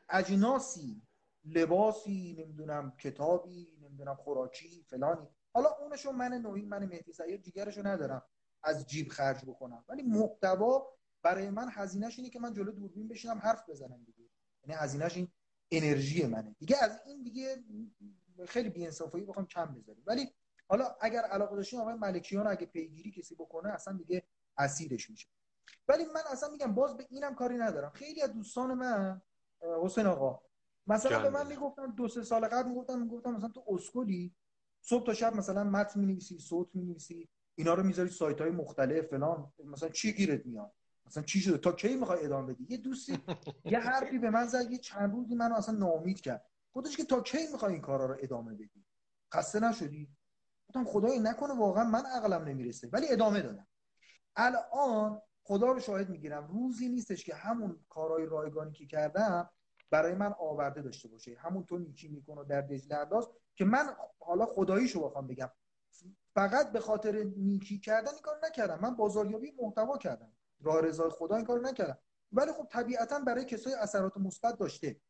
اجناسی لباسی نمی‌دونم کتابی نمی‌دونم خوراکی فلانی. حالا اونشو من نوعی من مهدی سید جیگرشو ندارم از جیب خرج بکنم. ولی محتوا برای من هزینهش اینه که من جلو دوربین بشینم حرف بزنم دیگه. یعنی هزینهش این انرژی منه. دیگه از این دیگه خیلی بی‌انصافی بخوام کم بذاریم. ولی حالا اگر علاقه داشتین آقای ملکیان اگه پیگیری کسی بکنه اصلا دیگه اسیرش میشه. ولی من اصلا میگم باز به اینم کاری ندارم. خیلی از دوستان من حسین آقا مثلا به من می‌گفتن دو سه سال قبل می‌گفتن می‌گفتن مثلا تو اسکولی صبح تا شب مثلا متن می‌نویسی صوت می‌نویسی اینا رو می‌ذاری سایت های مختلف فلان مثلا چی گیرت میاد؟ مثلا چی شده؟ تا کی می‌خوای ادامه بدی؟ یه دوستی یه حرفی به من زد یه چند روزی منو اصلا ناامید کرد. گفتش که تا کی می‌خوای این کارا رو ادامه بدی؟ خسته نشدی؟ گفتم خدای نکنه واقعا من عقلم نمی‌رسه ولی ادامه دادم. الان خدا رو شاهد می‌گیرم. روزی نیستش که همون کارهای رایگانی که کردم برای من آورده داشته باشه. همون تو نیکی می‌کنه در دجله انداز که من حالا خداییشو بخوام بگم. فقط به خاطر نیکی کردن این کار نکردم. من بازاریابی محتوا کردم. راه رضای خدا این کار نکردم. ولی خب طبیعتا برای کسای اثرات مثبت داشته.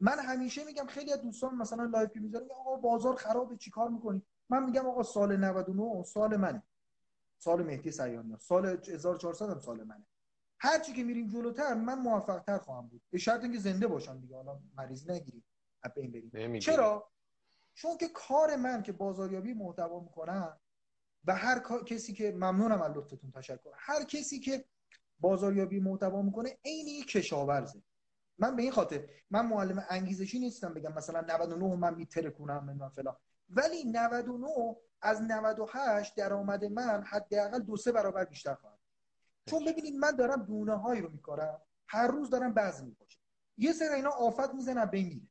من همیشه میگم خیلی از دوستان مثلا لایو می‌ذارن آقا بازار خرابه چیکار می‌کنی؟ من میگم آقا سال 99 سال منه. سال مهدی سیانی. سال 1400 هم سال منه. هر چی که میریم جلوتر من موفق تر خواهم بود. به شرط اینکه زنده باشم دیگه. حالا مریضی نگیریم این بریم. چرا؟ چون که کار من که بازاریابی محتوا می‌کنم و هر کسی که ممنونم از لطفتون تشکر. هر کسی که بازاریابی محتوا می‌کنه عین یک کشاورزه. من به این خاطر من معلم انگیزشی نیستم بگم مثلا 99 من میترکونم من فلان. ولی 99 از 98 درآمد من حداقل دو سه برابر بیشتر خواهد چون ببینید من دارم دونه هایی رو میکارم. هر روز دارم بعض میپاشم یه سر اینا آفت می‌زنه بمیره.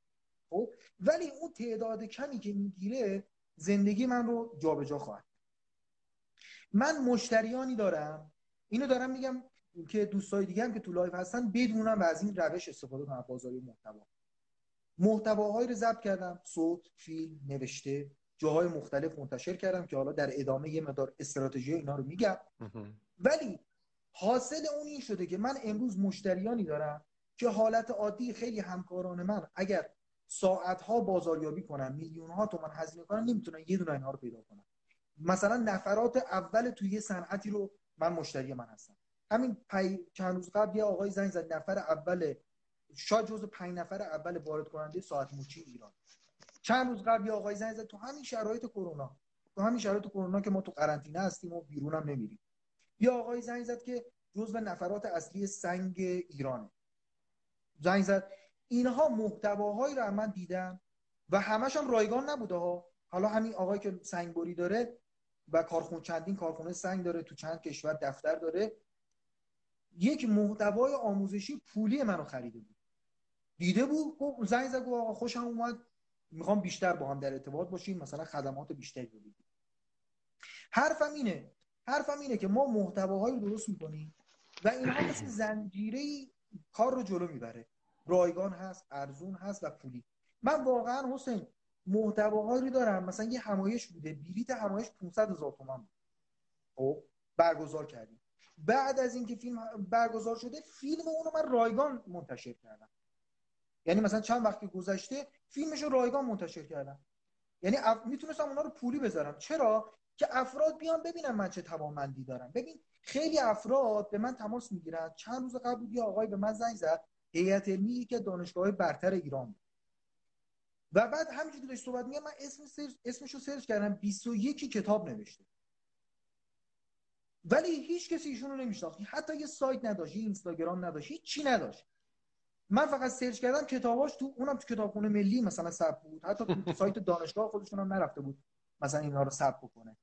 خب؟ ولی اون تعداد کمی که می‌گیره زندگی من رو جابجا خواهد من مشتریانی دارم. اینو دارم میگم که دوستای دیگه هم که تو لایو هستن بدونم و از این روش استفاده کنم بازاریابی محتوا. محتواهایی رو ضبط کردم. صوت فیلم نوشته. جاهای مختلف منتشر کردم که حالا در ادامه یه مقدار استراتژی اینا رو میگم. ولی حاصل اون این شده که من امروز مشتریانی دارم که حالت عادی خیلی همکاران من اگر ساعتها بازاریابی کنن میلیون ها تومن هزینه کنن نمی‌تونن یه دونه اینها رو پیدا کنن. مثلا نفرات اول توی یه صنعتی رو من مشتری من هستم. همین پی... چند روز قبل یه آقای زنگ زد نفر اول شاید جزو پنج نفر اول وارد کننده ساعت موچی ایران. چند روز قبل یه آقای زنگ زد تو همین شرایط کرونا. تو همین شرایط کرونا که ما تو قرنطینه هستیم و بیرون هم نمیریم. یه آقای زنگ زد که جزو نفرات اصلی سنگ ایرانه. زنگ زد اینها محتواهایی رو من دیدم و همش هم رایگان نبوده ها. حالا همین آقایی که سنگبری داره و کارخونه چندین کارخونه سنگ داره تو چند کشور دفتر داره. یک محتوای آموزشی پولی منو خریده بود. دیده بود گفت زنگ زد آقا خوشم اومد. می‌خوام بیشتر با هم در ارتباط باشیم مثلا خدمات بیشتری بدیم. حرفم اینه حرفم اینه که ما محتواهایی رو درست می‌کنیم و اینها مثل زنجیره کار رو جلو می‌بره. رایگان هست ارزون هست و پولی. من واقعا حسین محتواهایی دارم. مثلا یه همایش بوده بلیت همایش 500 هزار تومان بود. خب برگزار کردیم. بعد از اینکه فیلم برگزار شده فیلم اونو من رایگان منتشر کردم. یعنی مثلا چند وقتی گذشته فیلمش رو رایگان منتشر کردم یعنی اف... می‌تونستم اونا رو پولی بذارم. چرا؟ که افراد بیان ببینن من چه توانمندی دارم. ببین خیلی افراد به من تماس می‌گیرن. چند روز قبل بود یه آقای به من زنگ زد هیئت علمی که دانشگاه برتر ایران بود. و بعد همینجوری داشت صحبت میگم من اسم سرچ اسمش رو سرچ کردم. 21 کتاب نوشته. ولی هیچ کسی ایشون رو نمیشناخت. حتی یه سایت نداشت اینستاگرام نداشت چی نداشت. من فقط سرچ کردم کتاباش تو اونم تو کتابخونه ملی مثلا ثبت بود. حتی تو سایت دانشگاه خودشون هم نرفته بود مثلا اینا رو ثبت بکنه.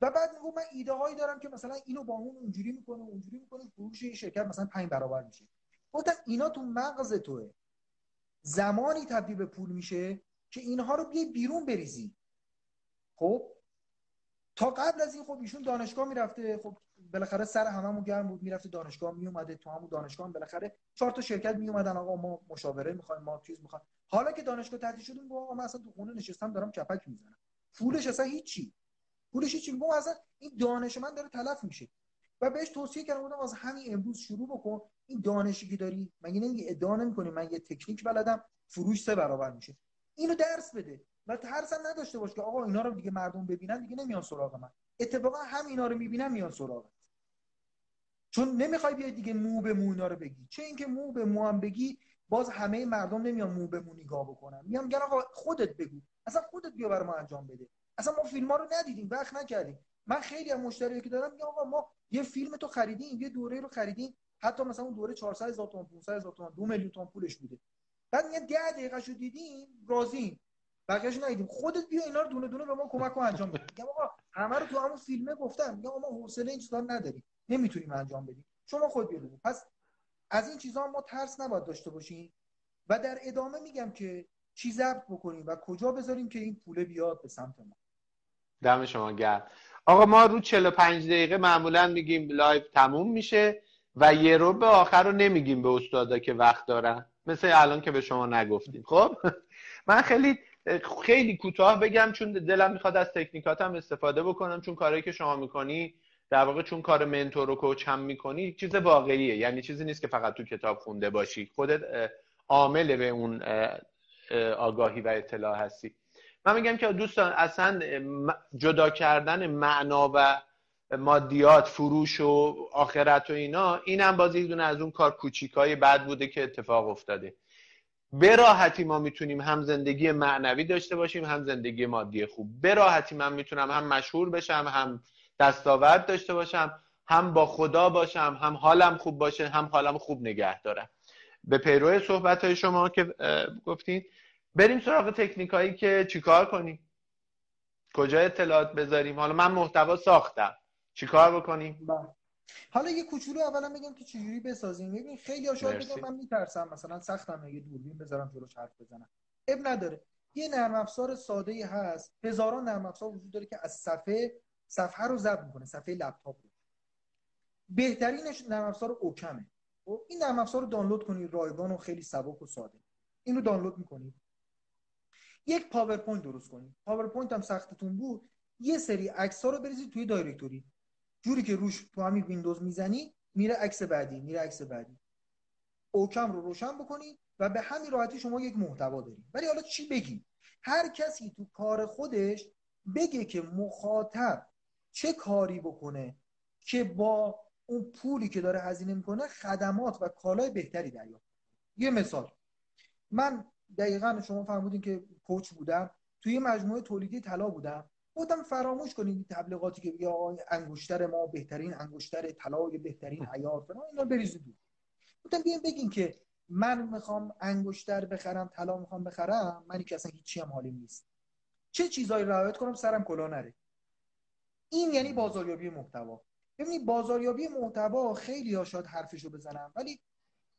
و بعد میگم من ایده هایی دارم که مثلا اینو با اون اونجوری می‌کنه اونجوری می‌کنه فروش شرکت مثلا 5 برابر میشه. گفتم اینا تو مغز توه. زمانی تبدیل به پول میشه که اینها رو بیای بیرون بریزی. خب؟ تا قبل از این خب ایشون دانشگاه می‌رفته خب بالاخره سر هممون گرم بود می‌رفته دانشگاه میومده تو همون دانشگاه هم بالاخره چهار تا شرکت میومدن آقا ما مشاوره می‌خوایم ما چیز می‌خوایم. حالا که دانشگاه تعطیل شدیم آقا من اصلا تو خونه نشستم دارم کپک می‌زنم. پولش اصلا هیچی. پولش هیچی. میگم اصلا این دانش من داره تلف میشه. و بهش توصیه کردم بودم از همین امروز شروع بکن. این دانشی که داری؟ مگه نمیگه ادعا نمی‌کنی؟ من یه تکنیک بلدم فروش سه برابر میشه. اینو درس بده. و ترس نداشته باش که آقا اینا رو دیگه مردم ببینن دیگه نمیان سراغ من. اتفاقا هم اینا رو می‌بینن میان سراغ چون نمی‌خوای بیای دیگه مو به مو اینا رو بگی. چه اینکه مو به مو هم بگی باز همه مردم نمیان مو به مو نگاه بکنن. میام میگن آقا خودت بگو. اصلا خودت بیا بر ما انجام بده. اصلا ما فیلم ها رو ندیدیم وقت نکردیم. من خیلی از مشتری که دارم میگم آقا ما یه فیلم تو خریدیم یه دوره رو خریدیم. حتی مثلا اون دوره 400 هزار تومان 500 هزار تومان 2 میلیون تومان پولش بوده. بعد میگه 10 دقیقه شو دیدیم راضیم. بقیه‌اش ندیدیم. خودت بیا اینا رو دونه دونه به ما کمک کن انجام بده. میگم آقا همه رو تو همون فیلمه گفتم. میگم ما حوصله این چیزا نداریم. نمی‌تونیم انجام بدیم. شما خود بیا پس از این چیزا ما ترس نباید داشته باشیم. و در ادامه میگم که چی ضبط بکنیم و کجا بذاریم که این پوله بیاد به سمت ما. دم شما گرم. آقا ما رو 45 دقیقه معمولا میگیم لایو تموم میشه و یه رو به آخر رو نمیگیم به استادا که وقت دارن. مثل الان که به شما نگفتیم. خب؟ من خیلی خیلی کوتاه بگم چون دلم می‌خواد از تکنیکاتم استفاده بکنم چون کاری که شما می‌کنی در واقع چون کار منتور و کوچ هم می‌کنی چیز واقعیه. یعنی چیزی نیست که فقط تو کتاب خونده باشی. خودت عامل به اون آگاهی و اطلاع هستی. من میگم که دوستان اصلا جدا کردن معنا و مادیات فروش و آخرت و اینا اینم باز یک دونه از اون کار کوچیکای بد بوده که اتفاق افتاده. به راحتی ما می‌تونیم هم زندگی معنوی داشته باشیم هم زندگی مادی خوب. به راحتی من می‌تونم هم مشهور بشم هم دستاورد داشته باشم هم با خدا باشم هم حالم خوب باشه هم حالم خوب نگه دارم. به پیرو صحبت های شما که گفتین بریم سراغ تکنیک هایی که چیکار کنیم؟ کجا اطلاعات بذاریم؟ حالا من محتوا ساختم. چیکار بکنیم؟ بله. حالا یه کوچولو اولا بگم که چجوری بسازیم. ببین خیلی شاید بگم من میترسم مثلا سختم یه دوربین بذارم جلوش حرف بزنم. عیب نداره. یه نرم افزار ساده ای هست. هزاران نرم افزار وجود داره که از صفحه صفحه رو ضبط می‌کنه صفحه لپتاپ رو. بهترینش نرم افزار oCam ه. خب این نرم افزار رو دانلود کنید رایگان و خیلی سبک و ساده. این رو دانلود می‌کنید. یک پاورپوینت درست کنید. پاورپوینت هم سختتون بود. یه سری عکس ها رو بریزید توی directory. جوری که روش تو همین ویندوز می‌زنی میره عکس بعدی میره عکس بعدی. اوکم رو روشن بکنید و به همین راحتی شما یک محتوا دارید ولی حالا چی بگیم هر کسی تو کار خودش بگه که مخاطب چه کاری بکنه که با اون پولی که داره هزینه می‌کنه خدمات و کالای بهتری دریافت یه مثال. من دقیقا شما فرمودین که کوچ بودم. توی مجموعه تولیدی طلا بودم. بودم فراموش کنید تبلیغاتی که بگه انگشتر ما بهترین انگشتر طلای بهترین عیار فلان اینا بریزید بودم بیاین بگین که من می‌خوام انگشتر بخرم طلا می‌خوام بخرم منی که اصلا هیچی هم حالیم نیست. چه چیزایی رعایت کنم؟ سرم کلا نره. این یعنی بازاریابی محتوا. ببینید بازاریابی محتوا خیلی ها شاید حرفشو بزنم ولی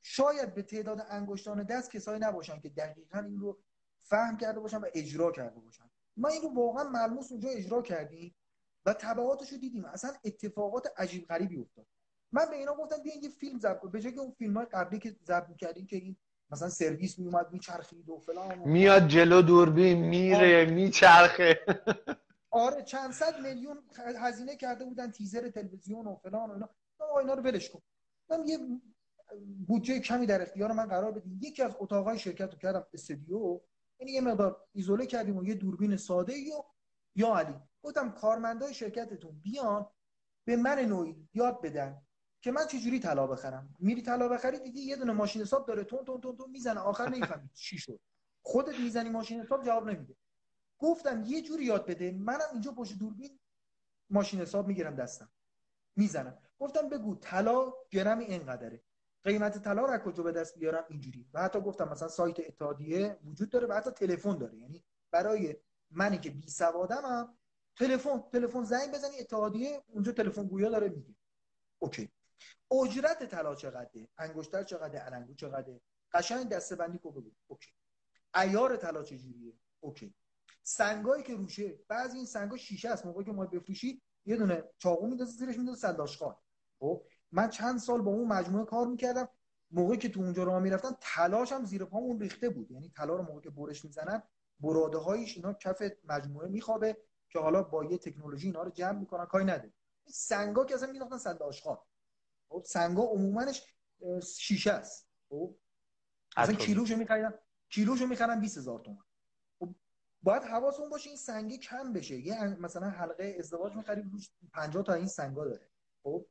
شاید به تعداد انگشتان دست کسایی نباشن که دقیقا این رو فهم کرده باشن و اجرا کرده باشن. ما این رو واقعا ملموس اونجا اجرا کردیم و تبعاتش رو دیدیم. اصلا اتفاقات عجیب غریبی افتاد. من به اینا گفتم بیاین یه فیلم ضبط به جای اون فیلم های قبلی که ضبط کردیم که این مثلا سرویس میومد میچرخید و فلان میاد جلو دوربین میره میچرخه. آره چند صد میلیون هزینه کرده بودن تیزر تلویزیون و فلان و اینا. اینا رو ولش کن. من یه بودجه کمی در اختیار من قرار بدیم یکی از اتاقای شرکت رو کردم استودیو. یعنی یه مقدار ایزوله کردیم و یه دوربین ساده و یا علی. گفتم کارمندای شرکتتون بیان به من نوعی یاد بدن که من چجوری طلا بخرم. میری طلا بخری دیدی یه دونه ماشین حساب داره تون تون تون تون می‌زنه. آخر نمی‌فهمی چی شد. خودت می‌زنی ماشین حساب جواب نمیده. گفتم یه جوری یاد بده منم اینجا پشت دوربین ماشین حساب می‌گیرم دستم. می‌زنم. گفتم بگو طلا گرمی اینقدره. قیمت طلا رو کجا به دست بیارم؟ اینجوری. و حتی گفتم مثلا سایت اتحادیه وجود داره و حتی تلفن داره. یعنی برای منی که بی سوادمم تلفن تلفن زنگ بزنی اتحادیه اونجا تلفن گویا داره میگه. okay. اجرت طلا چقدره؟ انگشتر چقدره؟ النگو چقدره؟ قشنگ دسته بندی کرده بگو. okay. عیار طلا چجوریه؟ okay. سنگایی که روشه بعضی این سنگا شیشه است. موقعی که ما بفروشی یه دونه چاقو میندازه زیرش میندازه تراشه‌ان خب؟ من چند سال با اون مجموعه کار می‌کردم. موقعی که تو اونجا راه می‌رفتن تراشه هم زیر پامون ریخته بود. یعنی طلا رو موقعی که برش می‌زنن براده هایش اینا کف مجموعه میخوابه که حالا با یه تکنولوژی اینا رو جمع می‌کنن کاری این سنگا که اصلا مینداختن صد آشغال خب سنگا عموماش شیشه است. خب اصلا کیلوشو میخریدن کیلوشو می‌خرن 20000 تومان. خب باید حواسمون باشه این سنگه کم بشه. یه مثلا حلقه ازدواج می‌خریم روش 50 تا این سنگا داره. خب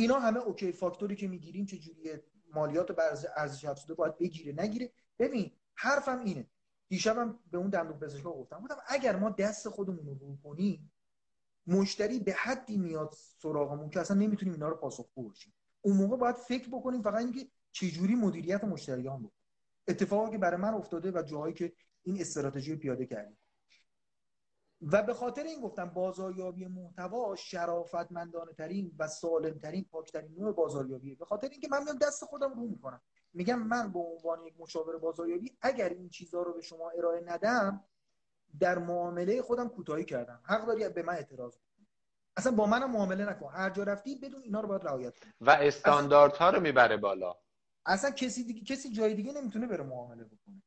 اینا همه اوکی فاکتوری که می‌گیریم چه جوریه مالیات و ارزش افزوده باید بگیره نگیره. ببین حرفم اینه. دیشبم به اون دندون پزشکا گفتم گفتم اگر ما دست خودمون رو کنیم مشتری به حدی میاد سراغمون که اصلا نمی‌تونیم اینا رو پاسخگو باشیم. اون موقع باید فکر بکنیم فقط اینکه چجوری مدیریت مشتریان بکنیم اتفاقی که برای من افتاده و جاهایی که این استراتژی پیاده کردیم. و به خاطر این گفتم بازاریابی محتوا شرافتمندانه ترین و سالم ترین پاکترین نوع بازاریابیه. به خاطر اینکه من میام دست خودم رو می‌کنم. میگم من به عنوان یک مشاور بازاریابی اگر این چیزها رو به شما ارائه ندم در معامله خودم کوتاهی کردم. حق داری به من اعتراض کنی اصلا با منم معامله نکن. هر جا رفتی بدون اینا رو باید رعایت کنی. و استانداردها رو می‌بره بالا. اصلا کسی دیگه کسی جای دیگه نمی‌تونه بره معامله بکنه.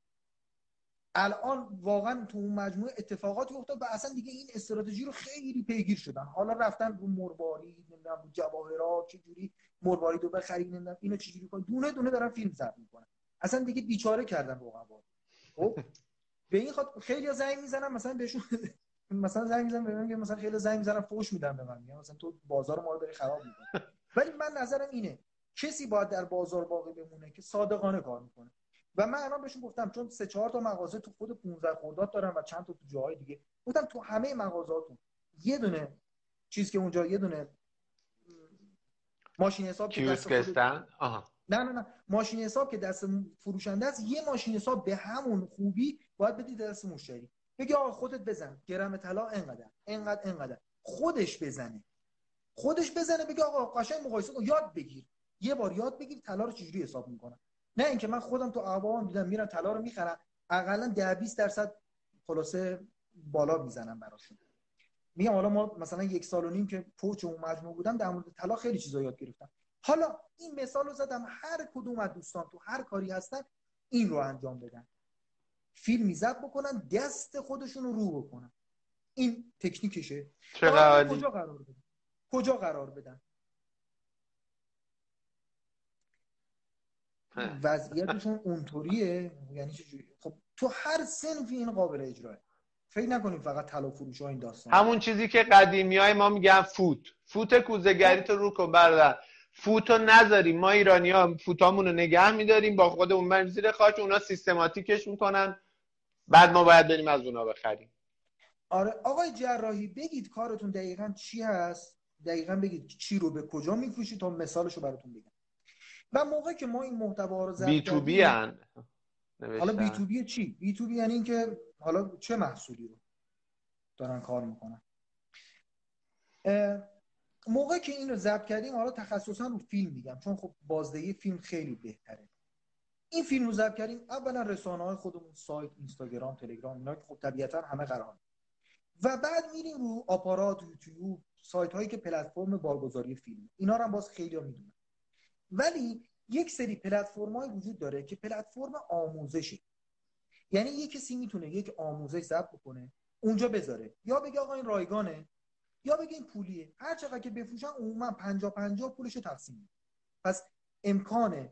الان واقعا تو اون مجموعه اتفاقاتی افتاد و اصلا دیگه این استراتژی رو خیلی پیگیر شدن. حالا رفتن رو مرباری نمی‌دونم جواهرات چجوری مرباری رو بخری نمی‌دونم اینو چجوری کن دونه دونه دارن فیلم ضبط می‌کنن. اصلا دیگه بیچاره کردن رقبا خب؟ به این خاطر خیلی زنگ می‌زنن مثلا بهشون مثلا زنگ می‌زنن به من مثلا خیلی زنگ می‌زنن فوش میدن به من. میگن مثلا تو بازار ما رو داری خراب می‌کنی. ولی من نظرم اینه کسی باید در بازار باقی بمونه که صادقانه کار می‌کنه. و من الان بهشون گفتم چون سه چهار تا مغازه تو خود 15 خرداد دارم و چند تا تو جاهای دیگه. گفتم تو همه مغازاتون یه دونه چیز که اونجا یه دونه ماشین حساب که دست خود... آها. نه نه نه. ماشین حساب که دست فروشنده است یه ماشین حساب به همون خوبی باید بدی دست مشتری. بگی آقا خودت بزن. گرم طلا انقدر انقدر انقدر. خودش بزنه. خودش بزنه بگه آقا قشنگ مقایسه کن. یاد بگیر. یه بار یاد بگیر طلا رو چجوری حساب می‌کنم نه اینکه من خودم تو اعوام دیدم میرم طلا رو می‌خرم اقلا 10 20 درصد خلاصه بالا می‌زنم براشون. میگم حالا ما مثلا یک سال و نیم که پوچ اون مجموع بودم در مورد طلا خیلی چیزا یاد گرفتم. حالا این مثال رو زدم هر کدوم از دوستان تو هر کاری هستن این رو انجام بدن. فیلمی زد بکنن دست خودشون رو رو بکنن. این تکنیکشه. چقدر کجا قرار بدن؟ کجا قرار بدن؟ وضعیتشون اونطوریه. یعنی چجوری خب تو هر سنفی این قابل اجراه. فکر نکنیم فقط طلا فروش ها این داستان. همون چیزی که قدیمی های ما میگن فوت. فوت کوزگری تو رو کن بردن فوتو نذاریم ما ایرانی ها فوتامون رو نگه میداریم. با خودمون بریم زیر خاک اونا سیستماتیکش می‌کنن. بعد ما باید بریم از اونا بخریم. آره آقای جراحی بگید کارتون دقیقا چی هست؟ دقیقا بگید چی رو به کجا میفروشید تا مثالش رو براتون بگم. و موقع که ما این محتوا رو بی تو بی هن. حالا بی تو بی چی؟ بی تو بی یعنی اینکه حالا چه محصولی رو دارن کار می‌کنن. موقع که این رو ضبط کردیم حالا تخصصا رو فیلم میگم چون خب بازدهی فیلم خیلی بهتره. این فیلم رو ضبط کردیم اولا رسانه های خودمون سایت اینستاگرام تلگرام اینا که خب طبیعتا همه قرار. و بعد میریم رو آپارات یوتیوب سایت هایی که پلتفرم بارگذاری فیلم. اینا رو هم باز خیلی می‌دونن. ولی یک سری پلتفرم وجود داره که پلتفرم آموزشی. یعنی یک کسی می‌تونه یک آموزش ضبط بکنه اونجا بذاره. یا بگه آقا این رایگانه یا بگه این پولیه. هر چقدر که بفروشن عموما 50 50 پولش تقسیم پس امکان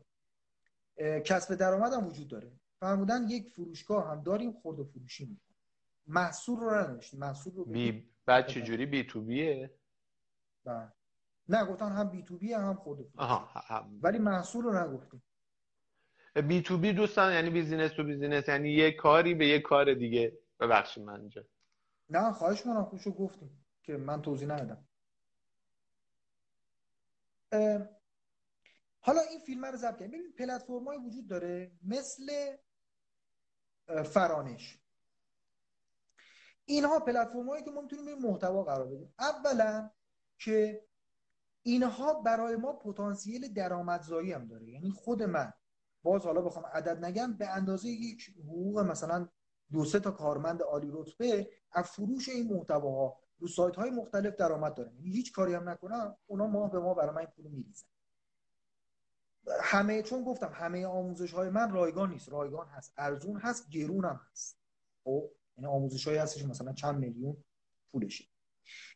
کسب درآمد هم وجود داره. فرمودن یک فروشگاه هم داریم خرد و فروشی می‌کنیم. محصول رو ننوشتیم محصول رو بی بعد چجوری؟ بی تو بیه بله. نه گفتن هم B to B هم خود هم. ولی محصول رو نگفتیم. B to B دوستان یعنی business to business یعنی یه کاری به یه کار دیگه. ببخشید من اینجا. نه خواهش منم خوشو گفتیم که من توضیح ندادم. حالا این فیلم رو ضبط کردیم. ببین پلتفرم‌های وجود داره مثل فرادرس. اینها پلتفرم‌هایی که ما می‌تونیم محتوا قرار بدیم. اولا که اینها برای ما پتانسیل درآمدزایی هم داره. یعنی خود من. باز حالا بخوام عدد نگم به اندازه یک حقوق مثلا دو سه تا کارمند عالی رتبه از فروش این محتواها رو سایت های مختلف درآمد داره یعنی هیچ کاری هم نکنم اونا ما به ما برای من پول میریزن. همه چون گفتم همه آموزش های من رایگان نیست. رایگان هست. ارزون هست گرون هم هست. خب یعنی آموزش های هستش مثلا چند میلیون پولشه.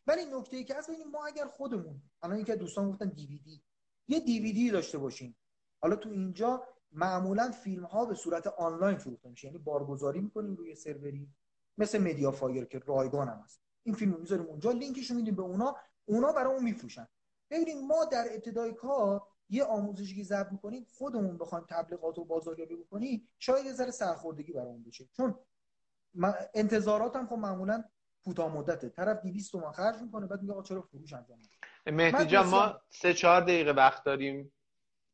ولی نکته ای که هست ببینیم ما اگر خودمون الان که دوستان گفتن دیویدی. یه دیویدی داشته باشیم. حالا تو اینجا معمولا فیلم ها به صورت آنلاین فروخته میشه. یعنی بارگذاری می‌کنیم روی سروری. مثل MediaFire که رایگان هم هست. این فیلم رو می‌ذاریم اونجا. لینکش رو میدیم به اونا. اونا برامون میفروشن. ببینیم ما در ابتدای کار یه آموزشی ضبط می‌کنیم. خودمون بخوایم تبلیغات و بازاریابی بکنیم. شاید یه ذره سرخوردگی برامون بشه. چون انتظارات هم خب معمولا کوتاه مدته. طرف 200 تومن خرج می‌کنه بعد میگه آقا چرا فروش انجام مهدی جان ما سه چهار دقیقه وقت داریم.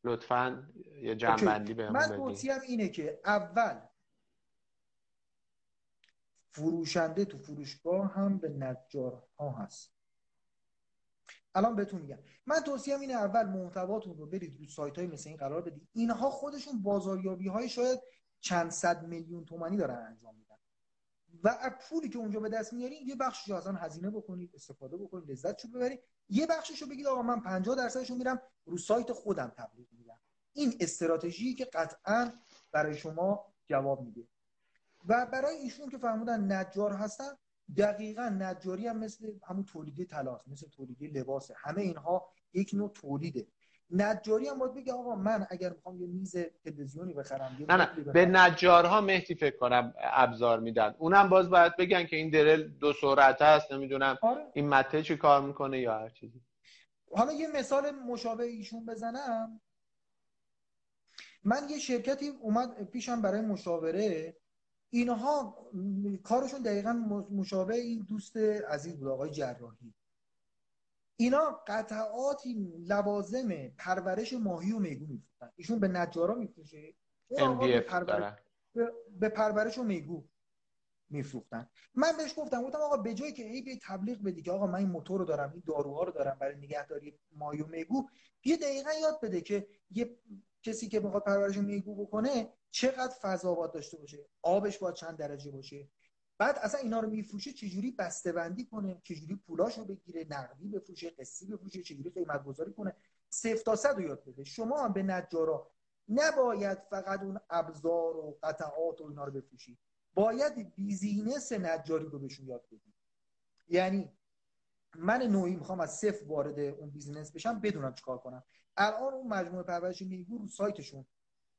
لطفا یه جنبندی بهمون من توصیهم اینه که اول فروشنده تو فروشگاه هم به نجار ها هست. الان بهتون میگم. من توصیهم اینه اول محتواتون رو برید رو سایت های مثل این قرار بدید. اینها خودشون بازاریابی های شاید چند صد میلیون تومانی دارن انجام میدن. و پولی که اونجا به دست میارین یه بخشش اصلا هزینه بکنید استفاده بکنید لذتشو ببرید. یه بخششو بگید آقا من 50 درصدشو میرم رو سایت خودم تبلیغ میدم این استراتژی که قطعا برای شما جواب میده. و برای ایشون که فهمودن نجار هستن دقیقا نجاری هم مثل همون تولیدی طلاست مثل تولیدی لباسه. همه اینها یک نوع تولیده. نجاری هم باید بگه آقا من اگر می‌خوام یه میز تلویزیونی بخرم نه نه. به نجارها مهدی فکر کنم ابزار میدن. اونم باز باید بگن که این درل دو سرعت هست نمی‌دونم آره. این مته چی کار می‌کنه یا هر چیزی. حالا یه مثال مشابه ایشون بزنم. من یه شرکتی اومد پیشم برای مشاوره. اینها کارشون دقیقا مشابه این دوست عزیز بود آقای جراحی. اینا قطعاتی لوازم پرورش ماهی و میگو میفروشن ایشون به نجارا میفروشه. به, پرورش... به پرورش و میگو میفروختن. من بهش گفتم گفتم آقا به جایی که ای به تبلیغ بدی که آقا من این موتور رو دارم این داروها رو دارم برای نگهداری مایو میگو یه دقیقا یاد بده که یه کسی که بخواد پرورش میگو بکنه چقدر فضا باید داشته باشه. آبش باید چند درجه باشه. بعد اصلا اینا رو میفروشه چجوری بسته بندی کنه؟ چجوری پولاش رو بگیره؟ نقدی بفروشه؟ قسطی بفروشه؟ چجوری قیمت گذاری کنه؟ صفر تا صد رو یاد بده. شما هم به نجارا نباید فقط اون ابزار و قطعات و اینا رو بفروشید باید business نجاری رو بهشون یاد بدید یعنی من نوعی می‌خوام از صفر وارد اون business بشم بدونم چیکار کنم. الان اون مجموعه پرورش میگو رو سایتشون.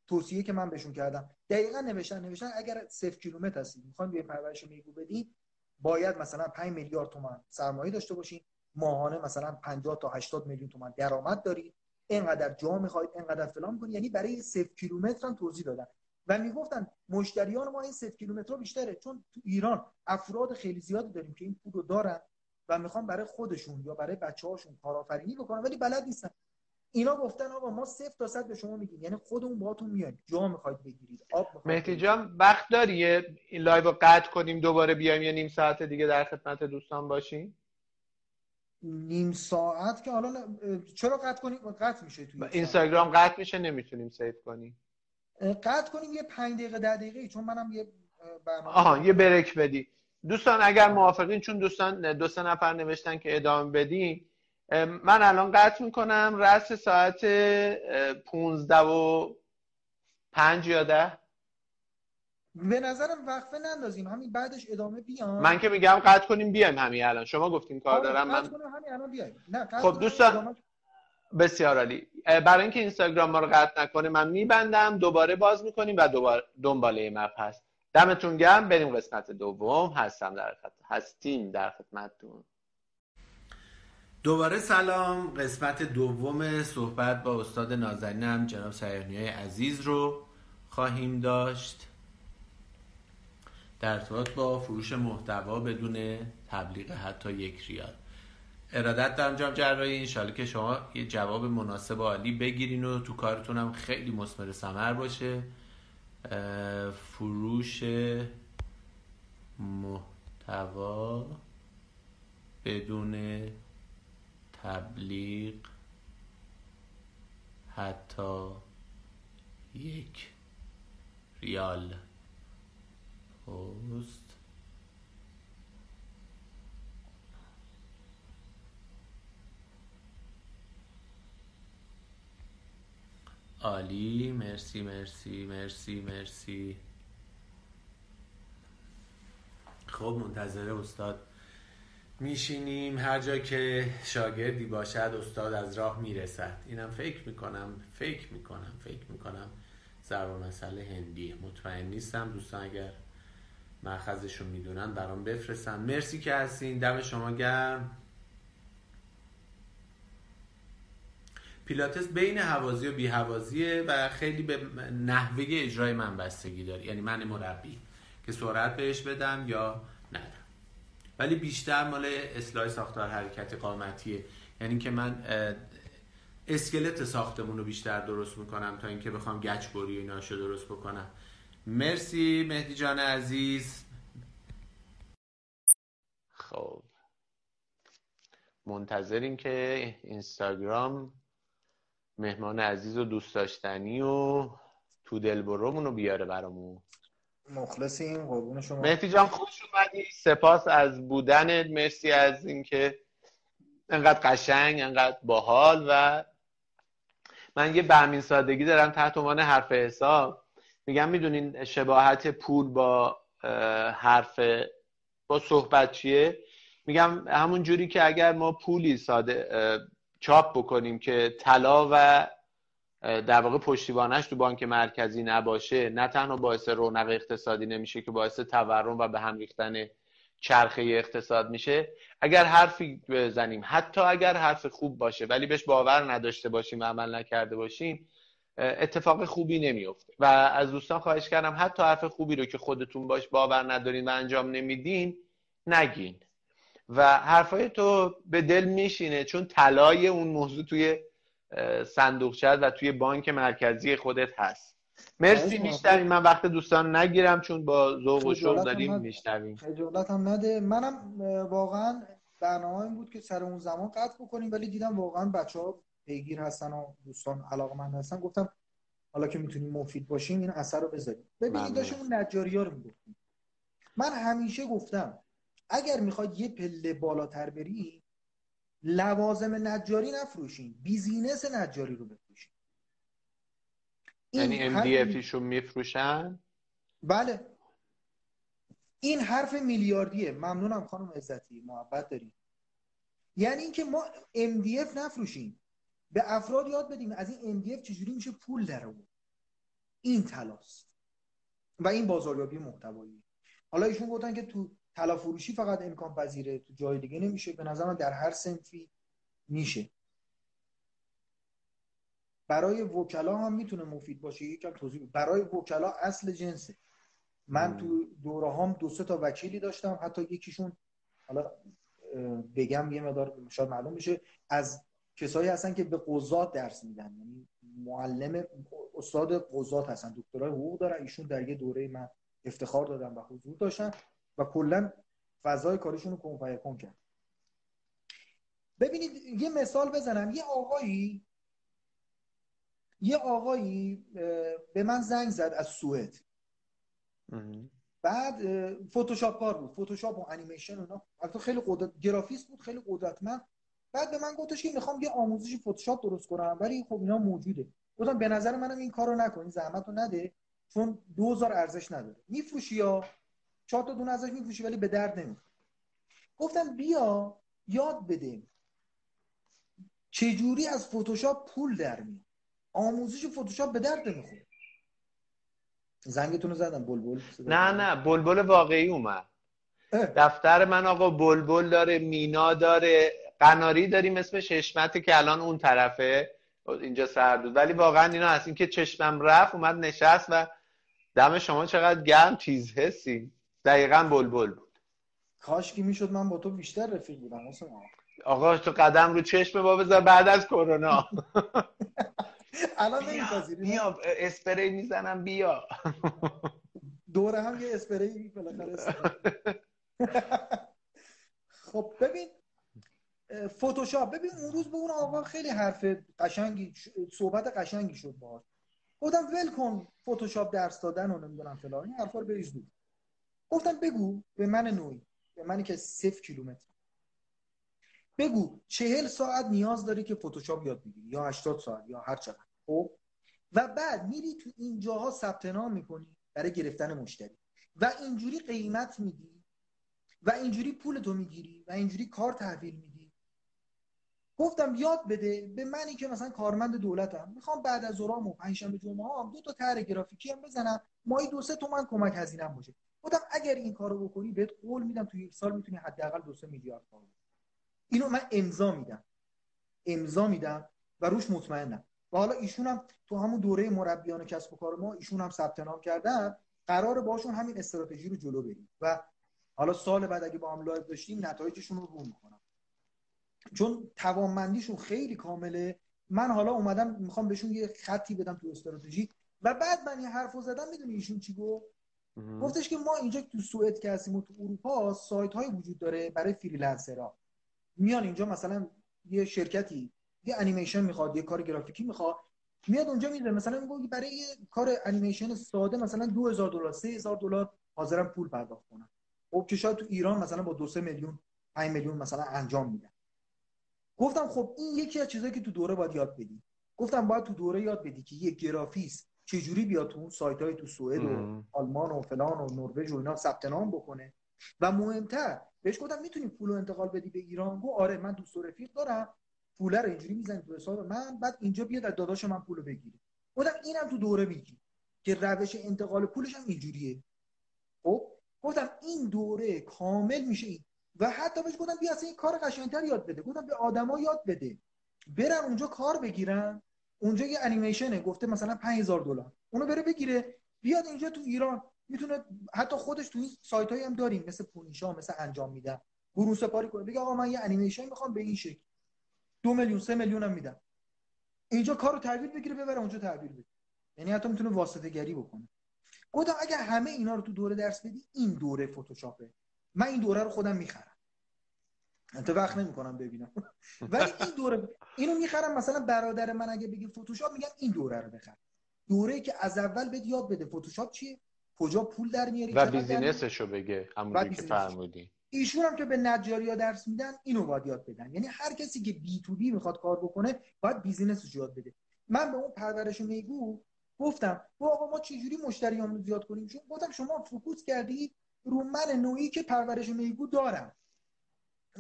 توصیه که من بهشون کردم. دقیقا نوشتن نوشتن اگر صفر کیلومتر هستید می‌خوان به پرورش میگو بدین باید مثلا 5 میلیارد تومان سرمایه داشته باشین ماهانه مثلا 50 تا 80 میلیون تومان درآمد دارید. اینقدر جا می‌خواید اینقدر فلان کنید. یعنی برای صفر کیلومتر هم توضیح دادن. و می‌گفتن مشتریان ما این صفر کیلومتر بیشتره چون تو ایران افراد خیلی زیادی داریم که این پول رو دارن و می‌خوان برای خودشون یا برای بچه هاشون کارآفرینی بکنن ولی بلد نیستن. اینا گفتن آقا ما صفر تا صد به شما میگیم یعنی خودمون باهاتون میایم. جا می‌خواید بگیرید. آب مهدی جان وقت داری این live رو قطع کنیم دوباره بیایم یه نیم ساعت دیگه در خدمت دوستان باشیم؟ نیم ساعت که حالا چرا قطع کنیم؟ قطع میشه توی اینستاگرام قطع میشه نمی‌تونیم save کنیم. قطع کنیم یه 5 دقیقه 10 دقیقه چون منم یه برنامه آها یه break بدی. دوستان اگر موافقین چون دوستان دو سه نفر نوشتن که ادامه بدیم من الان قطع می‌کنم. رس ساعت 15 و 5 یا 10 به نظرم وقفه نندازیم. همین بعدش ادامه بیام من که میگم قطع کنیم بیایم همین الان. شما گفتین کار آره، دارم من همین الان بیایم. نه خب دوستان بسیار عالی. برای اینکه اینستاگرام ما رو قطع نکنه من میبندم دوباره باز می‌کنیم و دوباره دنباله مپ هست. دمتون گرم. بریم قسمت دوم. هستم در خط... هستیم در خدمتتون. دوباره سلام. قسمت دوم صحبت با استاد نازنینم جناب سیرنی عزیز رو خواهیم داشت. در ارتباط با فروش محتوا بدون تبلیغ حتی یک ریال. ارادت دارم جام جراحی انشالله که شما یه جواب مناسب عالی بگیرین و تو کارتون هم خیلی مثمر ثمر باشه. فروش محتوا بدون تبلیغ حتی یک ریال. پست. عالی. مرسی مرسی مرسی مرسی. خب منتظر استاد میشینیم هر جا که شاگردی باشد استاد از راه می‌رسد. اینم فکر می‌کنم فکر می‌کنم فکر می‌کنم ضرب مسئله هندی مطمئن نیستم. دوستان اگر مخزشون می‌دونن برام بفرستن. مرسی که هستین. دم شما گرم. پیلاتس بین حوازی و بی حوازیه و خیلی به نحوه اجرای من بستگی داره. یعنی من مربی. که سرعت بهش بدم یا ندم. ولی بیشتر مال اصلاح ساختار حرکت قامتیه. یعنی که من اسکلت ساختمون رو بیشتر درست می‌کنم تا اینکه بخوام گچ بری اینا رو درست بکنم. مرسی مهدی جان عزیز. خب. منتظریم که اینستاگرام مهمان عزیز و دوست داشتنی و تو دلبرومون رو بیاره برامون. مخلصیم قربون شما. مهدی جان خوش اومدی. سپاس از بودنت. مرسی از اینکه انقدر قشنگ انقدر باحال و من یه بهمین سادگی دارم تحت عنوان حرف حساب. میگم می‌دونین شباهت پول با حرف با صحبت چیه؟ میگم همون جوری که اگر ما پولی ساده چاپ بکنیم که طلا و در واقع پشتیبانش تو بانک مرکزی نباشه نه تنها باعث رونق اقتصادی نمیشه که باعث تورم و به هم ریختن چرخه اقتصاد میشه. اگر حرفی بزنیم حتی اگر حرف خوب باشه ولی بهش باور نداشته باشیم و عمل نکرده باشیم اتفاق خوبی نمیفته. و از دوستان خواهش کردم حتی حرف خوبی رو که خودتون باش باور ندارین و انجام نمیدین نگین. و حرفای تو به دل میشینه چون طلای اون موضوع توی صندوقچه و توی بانک مرکزی خودت هست. مرسی میشنویم من وقت دوستان نگیرم چون با ذوق و شوق داریم میشنویم. خجالت هم نده. منم واقعا برنامه این بود که سر اون زمان قطع بکنیم ولی دیدم واقعا بچه ها پیگیر هستن و دوستان علاقه من هستن. گفتم حالا که می‌تونیم مفید باشیم این اثر رو بذاریم. ببینید داشتیم اون نجاری ها رو می‌گفتیم. من همیشه گفتم اگر می‌خواد یه پله بالاتر بری لوازم نجاری نفروشین. بیزینس نجاری رو بفروشین. یعنی MDF رو میفروشن؟ بله. این حرف میلیاردیه. ممنونم خانم عزتی. محبت داریم یعنی اینکه ما MDF نفروشیم. به افراد یاد بدیم از این MDF چجوری میشه پول در آورد. این تلاست. و این بازاریابی محتوایی. حالا ایشون گفتن که تو طلا فروشی فقط امکان پذیره تو جای دیگه نمیشه. به نظر من در هر سنفی میشه. برای وکلا هم می‌تونه مفید باشه. یکم توضیح برای وکلا اصل جنسه. من تو دوره هم دو سه تا وکیلی داشتم. حتی یکیشون حالا بگم یه مدار شاید معلوم بشه. از کسایی هستن که به قضات درس میدن. یعنی معلم استاد قضات هستن. دکترای حقوق دارن. ایشون در یه دوره من افتخار دادن و حضور داشتن. و کلا فضای کارشون رو کن کرد. ببینید یه مثال بزنم. یه آقایی یه آقایی به من زنگ زد از سوئد. بعد فتوشاپ کار بود. فتوشاپ و انیمیشن اونا البته خیلی قدرت گرافیست بود خیلی قدرتمند. بعد به من گفتش که می‌خوام یه آموزش فتوشاپ درست کنم ولی خب اینا موجوده. گفتم به نظر منم این کارو نکن زحمت رو نده چون 2000 ارزش نداره. میفروشی یا؟ چهار تا دونه ازش میفروشی ولی به درد نمی‌خوره. گفتم بیا یاد بده. چجوری از فتوشاپ پول در میاد؟ آموزش فتوشاپ به درد نمی‌خوره. زنگتون رو زدم بلبل نه نه بلبل واقعی اومد. دفتر من آقا بلبل داره مینا داره قناری داریم اسمش حشمته که الان اون طرفه. اینجا سر بود. ولی واقعا اینا هست این که چشمم رفت اومد نشست و دم شما چقدر گرم چیز حسی. دقیقا بلبل بود. کاش که می‌شد من با تو بیشتر رفیق بودم آقا. تو قدم رو چشم با بذار بعد از کرونا. الان نمیپذیری بیا اسپری می‌زنم بیا. دوره هم یه اسپری بالاخره خب ببین فتوشاپ ببین اون روز به اون آقا خیلی حرف قشنگی صحبت قشنگی شد باهاش. گفتم ول کن فتوشاپ درس دادن و نمی‌دونم فلان این حرفا رو بریز دور. گفتم بگو به من نوعی به منی که صفر کیلومتر. بگو چهل ساعت نیاز داری که فتوشاپ یاد بگیری یا 80 ساعت یا هر چقدر. خب؟ و بعد میری تو اینجاها ثبت نام می‌کنی برای گرفتن مشتری. و اینجوری قیمت میدی و اینجوری پول تو می‌گیری و اینجوری کار تحویل میدی. گفتم یاد بده به منی که مثلا کارمند دولتم می‌خوام بعد از ظهرام و پنجشنبه جمعه هم دو تا طرح گرافیکی هم بزنم مایی دو سه تومن کمک هزینه‌ام باشه. گفتم اگر این کارو بکنی بهت قول میدم تو یک سال می‌تونی حداقل دو سه میلیارد تومان اینو من امضا میدم. امضا میدم و روش مطمئنم. و حالا ایشون هم تو همون دوره مربیان کسب و کار ما ایشون هم ثبت نام کردن. قرار باشون همین استراتژی رو جلو بریم. و حالا سال بعد اگه با هم live داشتیم نتایجشون رو رو می‌کنم چون توانمندیشون خیلی کامله. من حالا اومدم می‌خوام بهشون یه خطی بدم تو استراتژی. و بعد من یه حرفو زدم می‌دونی ایشون چی گفت؟ گفتش که ما اینجا تو سوئد که هستیم تو اروپا سایت های وجود داره برای freelancer ها. میان اینجا مثلا یه شرکتی یه انیمیشن می‌خواد یه کار گرافیکی می‌خواد میاد اونجا میده مثلا میگه برای یه کار انیمیشن ساده مثلا 2000 دلار 3000 دلار حاضرم پول پرداخت کنم خب که شاید تو ایران مثلا با 2 میلیون 5 میلیون مثلا انجام میدن. گفتم خب این یکی از چیزایی که تو دوره باید یاد بدی. گفتم باید تو دوره یاد بدی که یه گرافیست چجوری بیاد تو سایت های تو سوئد و آلمان و فلان و نروژ و اینا ثبت نام بکنه؟ و مهمتر بهش گفتم می‌تونی پول رو انتقال بدی به ایران؟ گو آره من دوست و رفیق دارم. پول رو اینجوری می‌زنی تو حساب من بعد اینجا بیاد از داداش من پول بگیری گفتم اینم تو دوره میگی که روش انتقال پولش هم اینجوریه. خب؟ گفتم این دوره کامل میشه این. و حتی بهش گفتم بیا این کار قشنگتر یاد بده. گفتم به آدما یاد بده. برن اونجا کار بگیرن. اونجا یه انیمیشنه گفته مثلا 5000 دلار. اونو بره بگیره بیاد اینجا تو ایران. می‌تونه حتی خودش تو این سایت هایی هم داریم مثل پونیشا مثل انجام میدن. گروه سپاری کنه. بگه آقا من یه انیمیشن می‌خوام به این شکل. دو میلیون سه میلیون هم میدم اینجا کارو تحویل بگیره ببره اونجا تحویل بده یعنی حتی می‌تونه واسطه گری بکنه. گفتم اگر همه اینا رو تو دوره درس بدی این دوره فتوشاپه من این دوره رو خودم می‌خرم. انت وقت نمی‌کنم ببینم. ولی این دوره اینو می‌خرم مثلا برادر من اگه بگه فتوشاپ میگم این دوره رو بخر. دوره که از اول بهت یاد بده فتوشاپ چیه؟ کجا پول در میاری؟ و business ش رو بگه همونجوری که فرمودی. ایشون هم که به نجاری ها درس میدن اینو باید یاد بدن. یعنی هر کسی که B to B می‌خواد کار بکنه باید business ش یاد بده. من به اون پرورش میگو گفتم با آقا ما چجوری مشتریامون زیاد کنیم؟ چون گفتم شما focus کردی رو من نوعی که پرورش میگو دارم.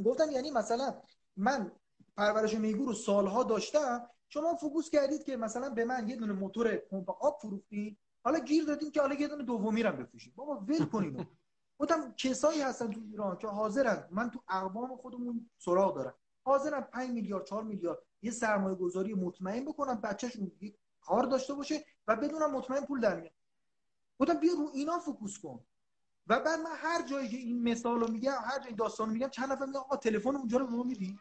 گفتم یعنی مثلا من پرورش میگو رو سالها داشتم شما focus کردید که مثلا به من یه دونه موتور پمپ آب فروختین حالا گیر دادیم که حالا یه دونه دومی رو بفروشیم بابا ول کنین. گفتم کسایی هستن تو ایران که حاضرن. من تو اقوام خودمون سراغ دارم. حاضرن 5 میلیارد 4 میلیارد یه سرمایه گذاری مطمئن بکنم بچه‌شون کار داشته باشه و بدونم مطمئن پول در میاد. گفتم بیا رو اینا focus کن. و بعد من هر جایی که این مثال رو میگم هر جایی داستان میگم چند نفر میگن آقا تلفن اونجا رو ما میدی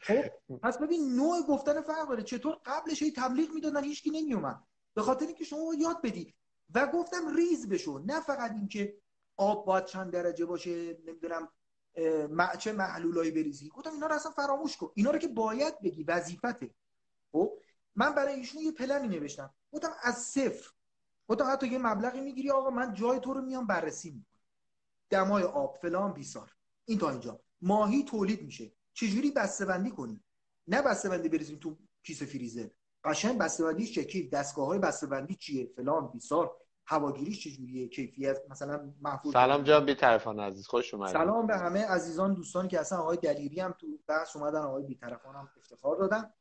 خب پس ببین نوع گفتن فرق داره. چطور قبلش هی تبلیغ می‌دادن هیچکی نمیومد به خاطر اینکه شما یاد بدی و گفتم ریز بشو. نه فقط اینکه آب باید چند درجه باشه نمی‌دونم چه محلولایی بریزی. گفتم اینا رو اصلا فراموش کن. اینا رو که باید بگی وظیفته. خب؟ من برای ایشون یه پلنی نوشتم. گفتم از صفر گفتم حتی یه مبلغی می‌گیری آقا من جای تو رو میام بررسی می‌کنم. دمای آب فلان بیسار. این تا اینجا. ماهی تولید میشه. چجوری بسته بندی کنی؟ نه بسته بندی بریزیم تو کیسه فریزر. قشنگ بسته بندی شکل دستگاه های بسته بندی چیه؟ فلان بیسار. هواگیریش چجوریه؟ کیفیت؟ مثلا محفوظ سلام جان بی طرفان عزیز. خوش اومدید سلام به همه عزیزان دوستانی که اصلا آقای دلیری هم تو بحث اومدن آقای بی طرفان هم افتخار دادن.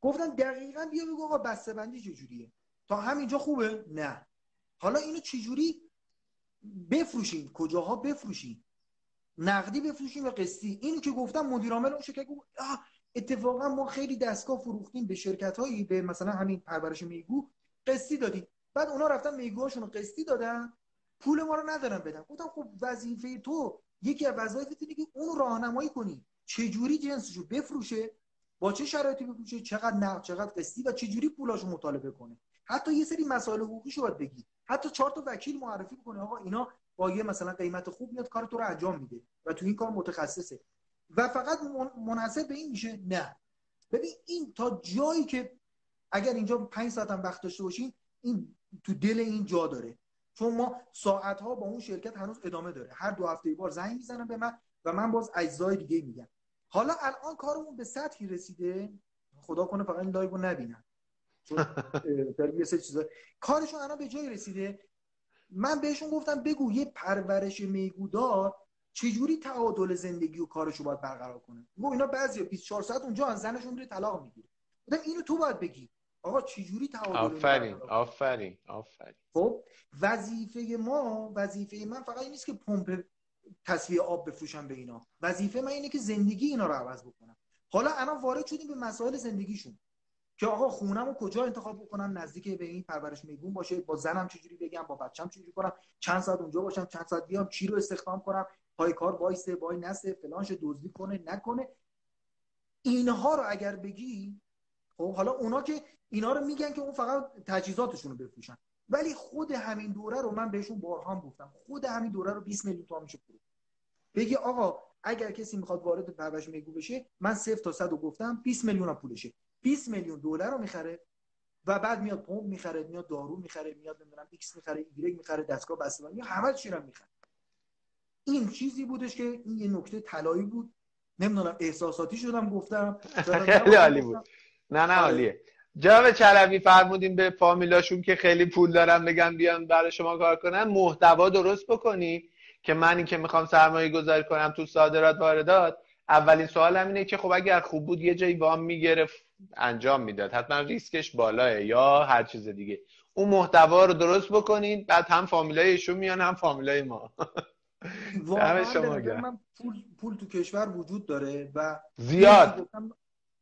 گفتن دقیقا بیا بگو آقا بسته بندی چجوریه؟ تا همینجا خوبه؟ نه. حالا اینو چجوری بفروشیم؟ کجاها بفروشیم؟ نقدی بفروشیم و قسطی؟ این که گفتم مدیر عامل اون شرکت گفت اتفاقا ما خیلی دستگاه فروختیم به شرکت هایی به مثلا همین پرورش میگو قسطی دادیم. بعد اونا رفتن میگوهاشون رو قسطی دادن پول ما رو ندارن بدن. گفتم خب وظیفه تو یکی از وظایفت اینه که اون راهنمایی کنی. چه جوری جنسشو بفروشه؟ با چه شرایطی بفروشه؟ چقدر نقد چقدر قسطی و چه جوری پولاشو مطالبه کنه؟ حتی یه سری مسائل حقوقیشو باید بگی. حتی چهار تا وکیل معرفی کنه آقا اینا با یه مثلا قیمت خوب میاد کار تو رو انجام میده و تو این کار متخصصه. و فقط منحصر به این میشه نه. ببین این تا جایی که اگر اینجا 5 ساعت هم وقت داشته باشین این تو دل این جا داره. چون ما ساعت ها با اون شرکت هنوز ادامه داره. هر دو هفته بار زنگ می‌زنم به من و من باز اجزای دیگه میگم. حالا الان کارمون به سطحی رسیده. خدا کنه فقط این live رو نبینن چون یه سری چیزا. کارشون الان به جای رسیده من بهشون گفتم بگو یه پرورش میگودار چجوری تعادل زندگی و کارشو باید برقرار کنه؟ گفت اینا بعضی 24 ساعت اونجا از زنشون میره طلاق می‌گیره. گفتم اینو تو باید بگی. آقا چجوری تعادل آفرین آفرین آفرین. خب وظیفه ما وظیفه من فقط این نیست که پمپ تصفیه آب بفروشم به اینا. وظیفه من اینه که زندگی اینا رو عوض بکنم. حالا الان وارد شدیم به مسائل زندگیشون. که آقا خونم رو کجا انتخاب بکنم؟ نزدیک به این پرورش میگون باشه با زنم چجوری بگم؟ با بچم چجوری کنم؟ چند ساعت اونجا باشم؟ چند ساعت بیام؟ چی رو استخدام کنم؟ پای کار وایسه وای نسه فلانش دزدی کنه نکنه. اینها رو اگر بگی خب حالا اونا که اینا رو میگن که اون فقط تجهیزاتشون رو بفروشن. ولی خود همین دوره رو من بهشون بارها گفتم. خود همین دوره رو 20 میلیون تومان میشه فروخت. بگی آقا اگر کسی می‌خواد وارد پرورش میگو بشه من صفر تا 100 رو گفتم 20 میلیون پولشه. 20 میلیون دوره رو می‌خره و بعد میاد پمپ می‌خره میاد دارو می‌خره میاد نمی‌دونم ایکس می‌خره ایگرگ می‌خره دستگاه بسته‌بندی همه چی رو می‌خره. این چیزی بودش که این یه نکته طلایی بود. نمی‌دونم احساساتی شدم گفتم. خیلی عالی بود. نه نه عالیه. جناب چلوی فرمودیم به فامیلاشون که خیلی پول دارن بگن بیان برای شما کار کنن. محتوا درست بکنی که من این که می‌خوام سرمایه گذاری کنم تو صادرات واردات اولین سوال اینه که خب اگر خوب بود یه جایی وام می‌گرفت. انجام می‌داد. حتما ریسکش بالاه یا هر چیز دیگه. اون محتوا رو درست بکنین بعد هم فامیلای ایشون میان هم فامیلای ما. واقعا من پول, پول تو کشور وجود داره و زیاد.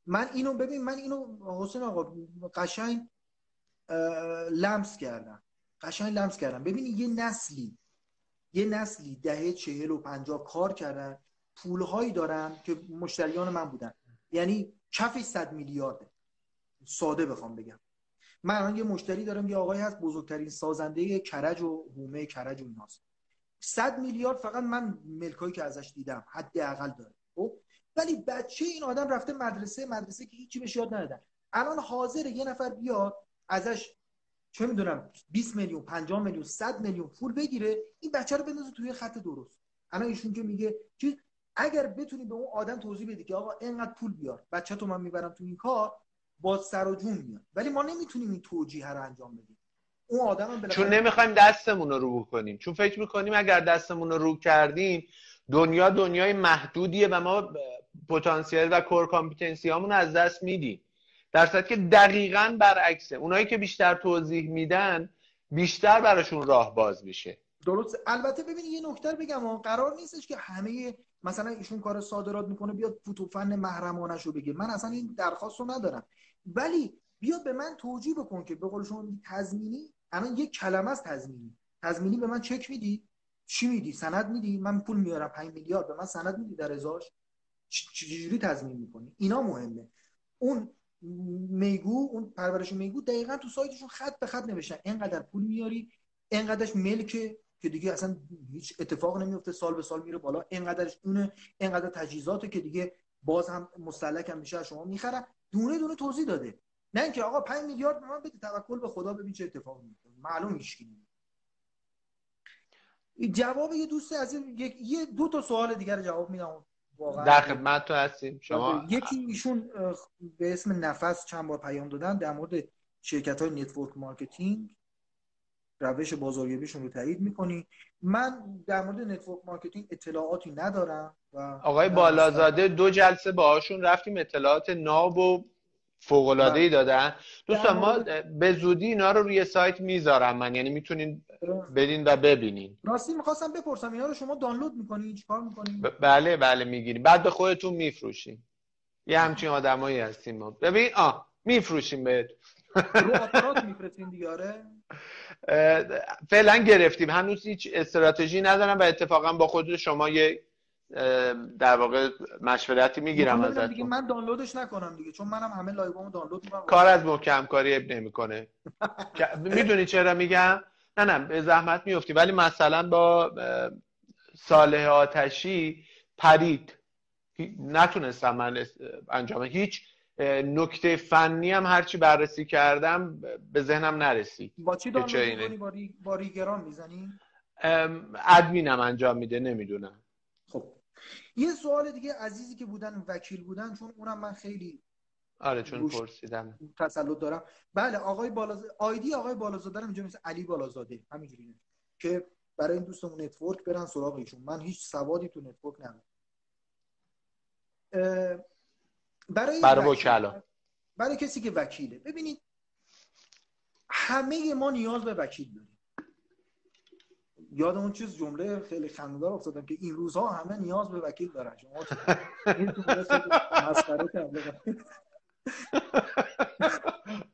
من اینو ببین من اینو حسین آقا قشنگ لمس کردم. قشنگ لمس کردم. ببین یه نسلی یه نسلی دهه چهل و پنجاه کار کردن. پولهایی دارن که مشتریان من بودن. یعنی کفی صد میلیارده. ساده بخوام بگم. من الان یه مشتری دارم یه آقای هست بزرگترین سازنده کرج و هومه کرج و ایناست. 100 میلیارد فقط من ملکایی که ازش دیدم حداقل داره. خب؟ ولی بچه این آدم رفته مدرسه مدرسه که هیچی بهش یاد ندادن. الان حاضر یه نفر بیاد ازش چه می‌دونم 20 میلیون 50 میلیون 100 میلیون پول بگیره این بچه رو بندازه توی خط درست. الان ایشون که میگه چیز اگر بتونی به اون آدم توضیح بدی که آقا اینقدر پول بیار بچه تو من می‌برم تو این کار با سر و جون میاد. ولی ما نمی‌تونیم این توجیه رو انجام بدیم. اون آدم چون نمی‌خوایم دستمون رو رو کنیم. چون فکر می‌کنیم اگر دستمون رو رو کردیم دنیا دنیای محدودیه و ما پتانسیل و کور کامپیتنسی هامون از دست میدیم. در صورتی که دقیقا برعکسه. اونایی که بیشتر توضیح میدن بیشتر براشون راه باز میشه. درست البته ببینید یه نکته بگم. قرار نیستش که همه مثلا ایشون کار صادرات می‌کنه بیاد فوتوفن محرمانش رو بگه. من اصلا این درخواست رو ندارم. ولی بیاد به من توجیه بکن که به قول شما تضمینی الان یک کلمه است تضمینی. تضمینی به من چک میدی؟ چی میدی؟ سند میدی؟ من پول میارم 5 میلیارد به من سند میدی در ازاش؟ چجوری تضمین می‌کنی؟ اینا مهمه. اون میگو اون پرورش میگو دقیقا تو سایتشون خط به خط نوشتن. اینقدر پول میاری اینقدرش ملکه که دیگه اصلا هیچ اتفاق نمیفته سال به سال میره بالا. اینقدرش اونه اینقدر تجهیزاته که دیگه باز هم مستهلک هم میشه شما می‌خرن دونه دونه توضیح داده. نه اینکه آقا 5 میلیارد به من بده توکل به خدا ببین چه اتفاقی میفته. معلوم هیچ جواب یه دوست از یه دو تا سوال دیگر جواب میدم. واقعا در خدمت تو هستیم. شما یکی ایشون به اسم نفس چند بار پیام دادن در مورد شرکت های network marketing. روش بازاریابیشون رو تایید می‌کنی. من در مورد network marketing اطلاعاتی ندارم و آقای بالازاده دو جلسه باهاشون رفتیم اطلاعات ناب و فوق العاده ای بله. دادن. دوستان ما به زودی اینا رو روی سایت می‌ذارم من. یعنی می‌تونین بدین و ببینین. راستی می‌خواستم بپرسم اینا رو شما دانلود می‌کنین چیکار می‌کنین ب- بله بله می‌گیریم. بعد به خودتون میفروشین. یه همچین آدمایی هستیم ما. ببین آ میفروشیم بهت رو آپارات میفرستین دیگه فعلا گرفتیم. هنوز هیچ استراتژی ندارم و اتفاقا با خود شما یه در واقع مشورتی می‌گیرم ازتون. دیگه من دانلودش نکنم دیگه چون منم همه لایوامو دانلود می‌کنم. کار از محکم کاری اب نمی‌کنه می‌دونی چرا میگم؟ نه نه به زحمت میفتی ولی مثلا با صالح آتشی پرید. نتونستم من انجام. هیچ نکته فنی هم هرچی بررسی کردم به ذهنم نرسید با چی دانلود می‌کنی؟ با ریگرام می‌زنی؟ ادمینم انجام میده نمی‌دونم. خب. یه سوال دیگه عزیزی که بودن وکیل بودن چون اونم من خیلی آره چون پرسیدم تسلط دارم. بله آقای بالازاده ID آقای بالازاده رو اینجا مثل علی بالازاده همینجوری که برای این دوستمون network برن سراغ ایشون من هیچ سوادی تو network ندارم. برای برای وکلا. برای کسی که وکیله. ببینید همه ما نیاز به وکیل داریم. یاد اون چیز جمله خیلی خنده‌دار افتادم که این روزها همه نیاز به وکیل دارن. شما این تو مسخره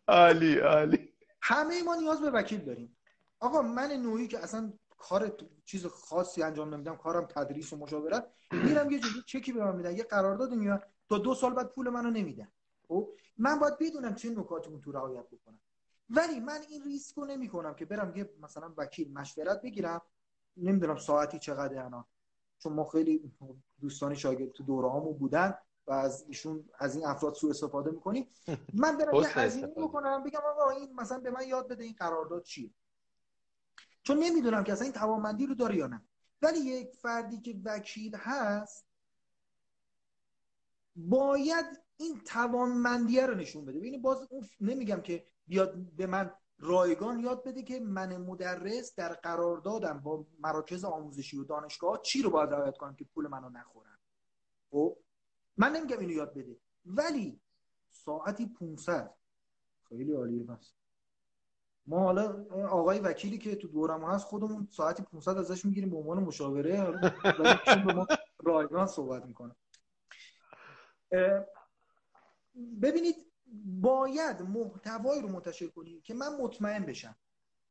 عالی عالی. همه ما نیاز به وکیل داریم. آقا من نوعی که اصلا کار چیز خاصی انجام نمیدم کارم تدریس و مشاورت میرم یه جوری چکی به من میدن یه قرارداد میاد تا دو سال بعد پول منو نمیدن. خب؟ من باید بدونم چه نکاتی اون تو رعایت بکنم. ولی من این ریسک رو نمی کنم که برم یه مثلا وکیل مشورت بگیرم. نمی‌دونم ساعتی چقدر الان. چون ما خیلی دوستانی شاگرد تو دوره بودن و از ایشون از این افراد سوء استفاده می‌کنیم. من برم یه هزینه بکنم بگم آقا این مثلا به من یاد بده این قرارداد چیه. چون نمی‌دونم که اصلا این توانمندی رو داره یا نه. ولی یک فردی که وکیل هست باید این توانمندیه رو نشون بده. ببینید باز اون نمیگم که بیاد به من رایگان یاد بده که من مدرس در قراردادم با مراکز آموزشی و دانشگاه چی رو باید رعایت کنم که پول منو نخورن. خب؟ من نمیگم اینو یاد بده. ولی ساعتی 500 خیلی عالیه بس. ما حالا آقای وکیلی که تو دورم هست خودمون ساعتی 500 ازش می‌گیریم به عنوان مشاوره. ولی به ما رایگان صحبت می‌کنه. ببینید باید محتوایی رو منتشر کنید که من مطمئن بشم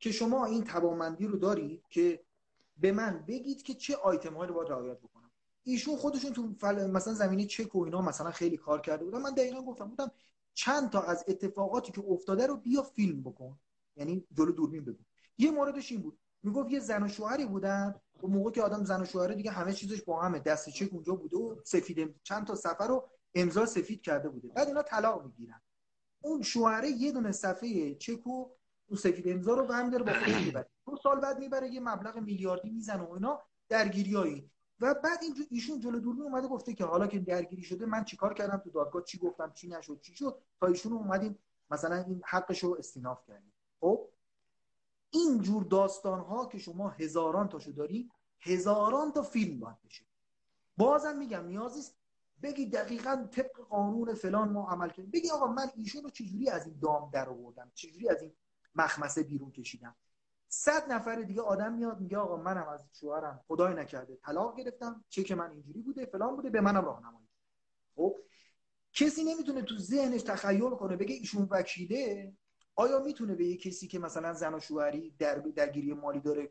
که شما این توانمندی رو داری که به من بگید که چه آیتم رو باید رعایت بکنم. ایشون خودشون تو مثلا زمینه چک و اینا مثلا خیلی کار کرده بودن. من دقیقا گفتم بودم چند تا از اتفاقاتی که افتاده رو بیا فیلم بکن. یعنی جلو دوربین بگو. یه موردش این بود. می‌گفت یه زن و شوهری بودن. و موقع که آدم زن و شوهره دیگه همه چیزش با همه. دست چک اونجا بوده و سفید چند تا سفر رو امضا سفید کرده بوده. بعد اینا طلاق می‌گیرن. اون شوهره یه دونه صفحه چک و اون سفید امضا رو برمی داره با خودش می‌بره. دو سال بعد می‌بره یه مبلغ میلیاردی می‌زنه و اینا درگیریایی و بعد این ایشون جلو دوربین اومده گفته که حالا که درگیری شده من چیکار کردم؟ تو دادگاه چی گفتم؟ چی نشد؟ چی شد؟ تا ایشون اومدیم مثلا این حقش رو استیناف کردیم. خب؟ این جور داستان ها که شما هزاران تاشو داری هزاران تا فیلم باید بشه. بازم میگم نیازی بگی دقیقا طبق قانون فلان ما عمل کردیم. بگی آقا من ایشون رو چجوری از این دام در آوردم؟ چجوری از این مخمسه بیرون کشیدم؟ صد نفر دیگه آدم میاد میگه آقا منم از شوهرم خدای نکرده طلاق گرفتم چه من اینجوری بوده فلان بوده به منم راهنمایی خب کسی نمی‌تونه تو ذهنش تخیل کنه بگه ایشون وکیله. آیا می‌تونه به یه کسی که مثلا زن و شوهری در درگیری مالی داره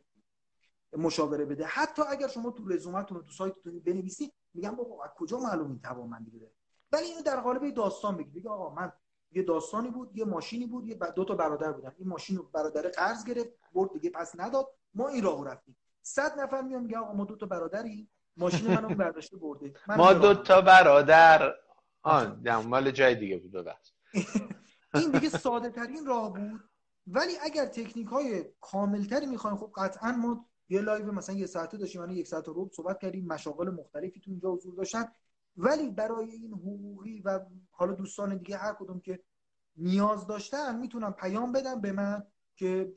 مشاوره بده؟ حتی اگر شما تو رزومتون تو سایتتون بنویسی میگم بابا از کجا معلوم این توانمندی داره ولی اینو در قالب داستان بگید بگی آقا من یه داستانی بود یه ماشینی بود یه دو تا برادر بودن. این ماشین رو برادر قرض گرفت برد دیگه پس نداد. ما این راهو رفتیم. صد نفر میان میگه آقا ما دو تا برادری. ماشین منو برداشته برده. ما دو تا برادر. آن مال جای دیگه بود این دیگه ساده ترین راه بود. ولی اگر تکنیک های کاملتری می‌خوایم خب قطعا ما یه live مثلا یه ساعته داشتیم من یک ساعت رو صحبت کردیم مشاغل مختلفی تو اینجا حضور داشتن. ولی برای این حقوقی و حالا دوستان دیگه هر کدوم که نیاز داشتن می‌تونم پیام بدم به من که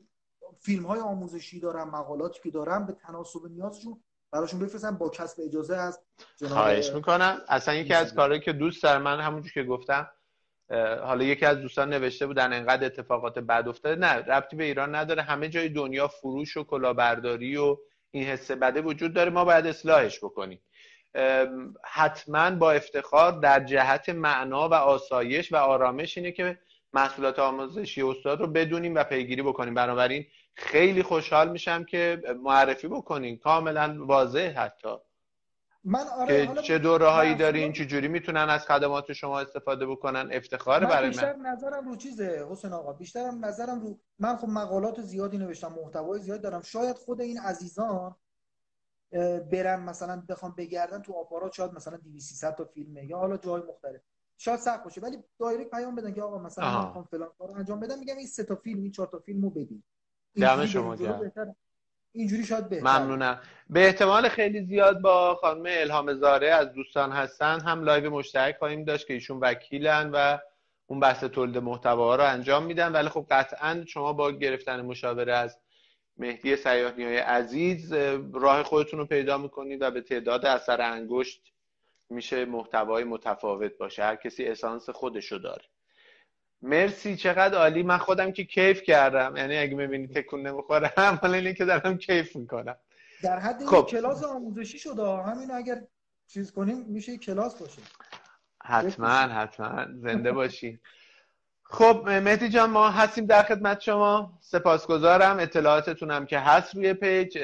فیلم های آموزشی دارم مقالاتی که دارم به تناسب نیازشون براشون بفرستم با کسب اجازه از جناب خواهش می‌کنم. اصلا یکی از کارهایی که دوست دارم من همونجور که گفتم حالا یکی از دوستان نوشته بودن انقدر اتفاقات بد افتاده. نه ربطی به ایران نداره. همه جای دنیا فروش و کلاهبرداری و این حس بده وجود داره. ما باید اصلاحش بکنیم. حتما با افتخار در جهت معنا و آسایش و آرامش اینه که محصولات آموزشی استاد رو بدونیم و پیگیری بکنیم. بنابراین خیلی خوشحال میشم که معرفی بکنیم کاملا واضح حتی. من آره که چه دوره هایی دارین چه جوری می‌تونن از خدمات شما استفاده بکنن؟ افتخار برای من. بیشتر نظرم رو چیزه حسین آقا بیشترم نظرم رو من خب مقالات زیادی نوشتم محتوای زیاد دارم. شاید خود این عزیزان برن مثلا بخوام بگردن تو آپارات شاید مثلا 200 تا فیلمه یا حالا جای مختلف. شاید سخت باشه ولی direct پیام بدن که آقا مثلا من می‌خوام فلان کارو انجام بدم میگم این سه تا فیلم این چهار تا فیلمو ببین دم شما اینجوری شاید بهتر ممنونم. به احتمال خیلی زیاد با خانم الهام زاره از دوستان هستن هم live مشترک خواهیم داشت که ایشون وکیلن و اون بحث تولید محتوا رو انجام میدن. ولی خب قطعا شما با گرفتن مشاوره از مهدی سیاهنی های عزیز راه خودتون رو پیدا می‌کنید و به تعداد اثر انگشت میشه محتوای متفاوت باشه. هر کسی اسانس خودشو داره. مرسی چقدر عالی. من خودم که کیف کردم. یعنی اگه می‌بینی تکون نمی‌خورم حالا اینه که دارم کیف می‌کنم. در حد خب. کلاس آموزشی شده همین اگر چیز کنیم میشه کلاس باشه. حتما حتما. زنده باشین. خب مهدی جان ما هستیم در خدمت شما. سپاسگزارم. اطلاعاتتونم که هست روی پیج.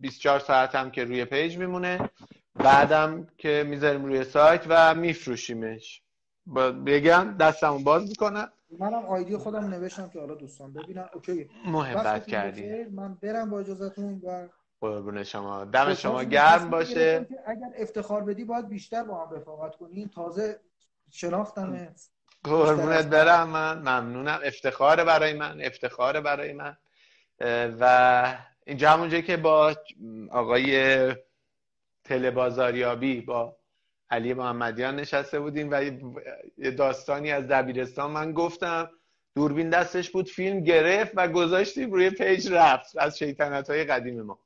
24 ساعت هم که روی page میمونه. بعدم که می‌ذاریم روی سایت و میفروشیمش. بگم دستمو باز می‌کنم منم ID خودم نوشتم که حالا دوستان ببینن OK. محبت کردی من برم با اجازهتون و قربون شما. دم شما گرم باشه. اگر افتخار بدی باید بیشتر با هم رفاقت کنیم تازه شناختم قربونت برم من. ممنونم. افتخار برای من. افتخار برای من. و اینجا همونجایی که با آقای تلبازاریابی با علی محمدیان نشسته بودیم و یه داستانی از دبیرستان من گفتم. دوربین دستش بود فیلم گرفت و گذاشتیم روی پیج رفت از شیطنت های قدیم ما.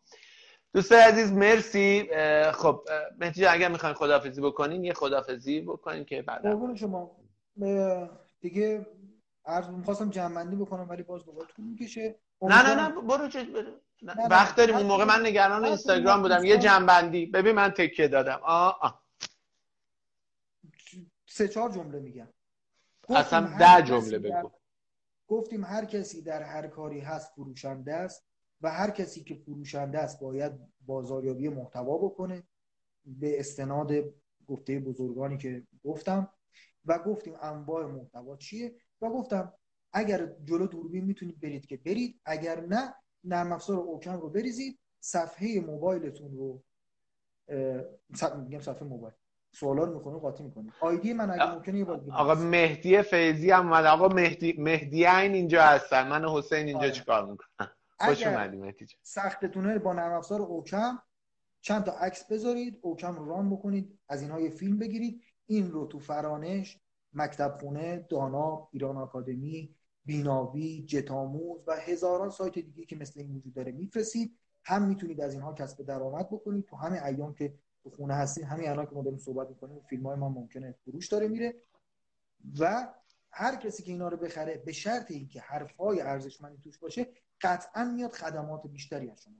دوست عزیز مرسی. خب مهدی اگر می‌خواین خدافزی بکنین یه خدافزی بکنین که بعد شما. دیگه عرض می‌خواستم جمع بکنم ولی باز دوباره طول می‌کشه. نه نه نه برو چه برو. وقت داریم. اون موقع من نگران اینستاگرام بودم. یه جنبندی ببین من تکیه دادم. آه آه. سه چهار جمله میگم. اصلا ده جمله بگو. گفتیم هر کسی در هر کاری هست فروشنده است و هر کسی که فروشنده است باید بازاریابی محتوا بکنه به استناد گفته بزرگانی که گفتم و گفتیم انواع محتوا چیه و گفتم اگر جلو دوربین می‌تونید برید که برید اگر نه نرم افزار اوکم رو بریزید صفحه موبایلتون رو میگم صفحه موبایل. سوالا رو می‌کنه قاطی می‌کنه آیدی من اگه ممکنه یه بار آقا مهدی فیضی هم اومد. آقا مهدی مهدی این اینجا هستن. من حسین اینجا آره. چیکار می‌کنم؟ خوش اومدی مهدی سختتونه با نرم افزار اوکم چند تا عکس بذارید اوکم رو ران بکنید از اینها یه فیلم بگیرید. این رو تو فرانش مکتب خونه دانا ایران آکادمی بیناوی جتاموز و هزاران سایت دیگه که مثل این وجود داره میفرستید. هم می‌تونید از اینها کسب درآمد بکنید. تو همین ایام که تو خونه هستید همین الان که ما داریم صحبت می‌کنیم فیلم های ما ممکنه فروش داره میره و هر کسی که اینا رو بخره به شرط اینکه حرف های ارزشمندی توش باشه قطعا میاد خدمات بیشتری از شما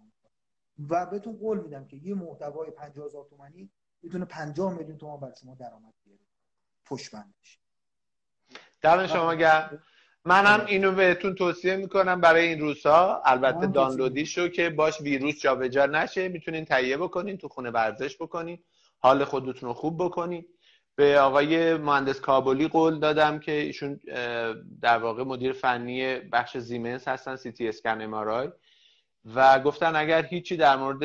و بهتون قول میدم که یه محتوای 50000 تومانی می‌تونه 50 میلیون تومان برای شما درآمد بیاره. پشت بندش. دم شما گرم. منم اینو بهتون توصیه می‌کنم برای این روزها. البته دانلودی شو که باش ویروس جابجا نشه. می‌تونین تهیه بکنین تو خونه ورزش بکنین. حال خودتون رو خوب بکنین. به آقای مهندس کابلی قول دادم که ایشون در واقع مدیر فنی بخش زیمنس هستن سی تی اسکن MRI و گفتن اگر هیچی در مورد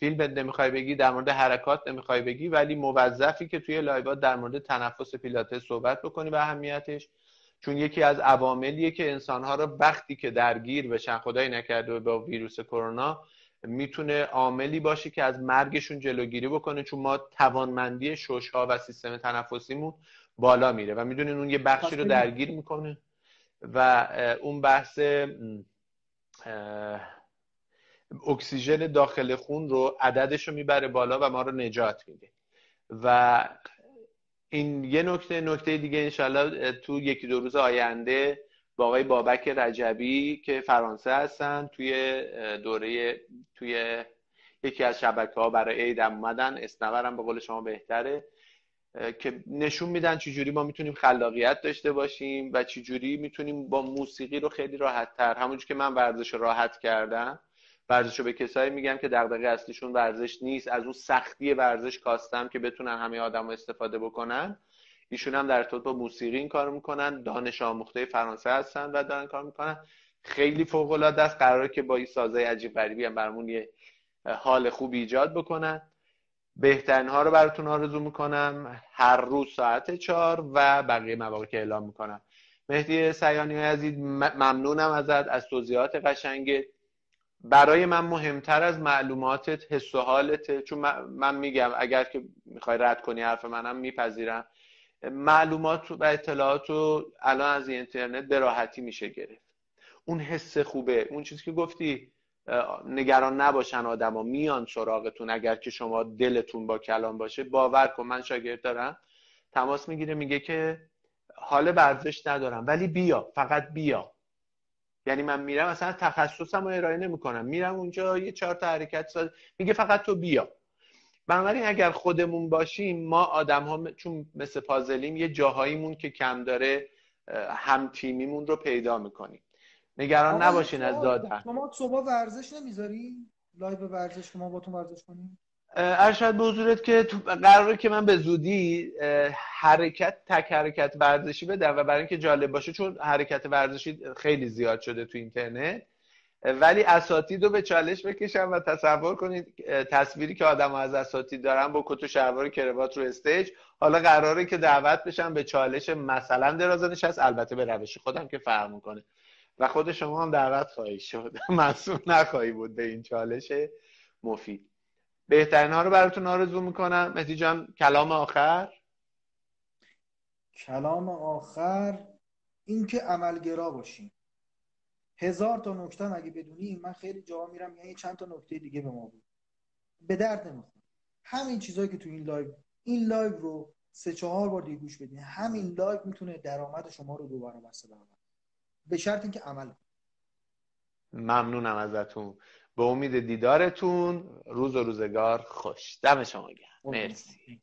فیلم نمی‌خوای بگی در مورد حرکات نمی‌خوای بگی ولی موظفی که توی live ات در مورد تنفس پیلاتس صحبت بکنی به اهمیتش. چون یکی از عواملیه که انسانها رو وقتی که درگیر بشن خدای نکرده با ویروس کرونا می‌تونه عاملی باشه که از مرگشون جلوگیری بکنه چون ما توانمندی ششها و سیستم تنفسیمون بالا میره و می‌دونین اون یه بخشی رو درگیر می‌کنه و اون بحث اکسیژن داخل خون رو عددش رو می‌بره بالا و ما رو نجات میده. و این یه نکته نکته دیگه انشالله تو یکی دو روز آینده با آقای بابک رجبی که فرانسه هستن توی دوره توی یکی از شبکه ها برای عید اومدن. اسنورم به قول شما بهتره که نشون میدن چجوری ما می‌تونیم خلاقیت داشته باشیم و چجوری می‌تونیم با موسیقی رو خیلی راحت تر همونجور که من ورزش راحت کردم ورزش به کسایی میگم که دغدغه اصلیشون ورزش نیست از اون سختی ورزش کاستم که بتونن همه آدم استفاده بکنن ایشون هم در ارتباط با موسیقی این کار می‌کنن دانش آموخته فرانسه هستن و دارن کار می‌کنن. خیلی فوق العاده است قراره که با این سازه عجیب غریبی هم برامون یه حال خوب ایجاد بکنن. بهترین ها رو براتون آرزو می‌کنم. هر روز ساعت چهار و بقیه مواقع که اعلام می‌کنم. مهدی سیانی عزیز ممنونم ازت از توضیحات قشنگت. برای من مهمتر از معلوماتت حس و حالته چون من میگم اگر که می‌خوای رد کنی حرف منم میپذیرم. معلومات و اطلاعات رو الان از اینترنت به راحتی میشه گرفت. اون حس خوبه. اون چیزی که گفتی نگران نباشن آدما. میان سراغتون. اگر که شما دلتون با کلام باشه باور کن. من شاگرد دارم. تماس می‌گیره میگه که حال ورزش ندارم. ولی بیا. فقط بیا. یعنی من میرم اصلا تخصصم رو ارائه نمی‌کنم. میرم اونجا یه چهار تا حرکت ساز میگه فقط تو بیا. بنابراین اگر خودمون باشیم ما آدم ها چون مثل پازلیم یه جاهاییمون که کم داره هم تیمیمون رو پیدا می‌کنیم. نگران نباشین از دادن. شما صبح ورزش نمی‌ذاری؟ live ورزش که ما با تو ورزش کنیم؟ عرض شد به حضورت که قراره که من به زودی حرکت تک حرکت ورزشی بدم و برای اینکه جالب باشه چون حرکت ورزشی خیلی زیاد شده تو اینترنت ولی اساتید رو به چالش بکشم و تصور کنید تصویری که آدم از اساتید دارن با کت و شلوار کروات رو stage حالا قراره که دعوت بشم به چالش مثلا درازه نشست البته به روش خودم که فرق می‌کنه. و خود شما هم دعوت خواهی شد. مسئول نخواهی بود به این چالش مفید. بهترین ها رو براتون آرزو می‌کنم. مهدی جان کلام آخر؟ کلام آخر اینکه عملگرا باشیم. هزار تا نکته اگه بدونی؟ من خیلی جا میرم یعنی چند تا نکته دیگه به ما بود به درد نمی‌خوره. همین چیزهایی که تو این لایو این لایو رو سه چهار بار دیگه گوش بدین. همین live می‌تونه درآمد شما رو دوباره بسته به شرط اینکه عمل ممنونم ازتون. به امید دیدارتون روز و روزگار خوش. دم شما گرم. مرسی.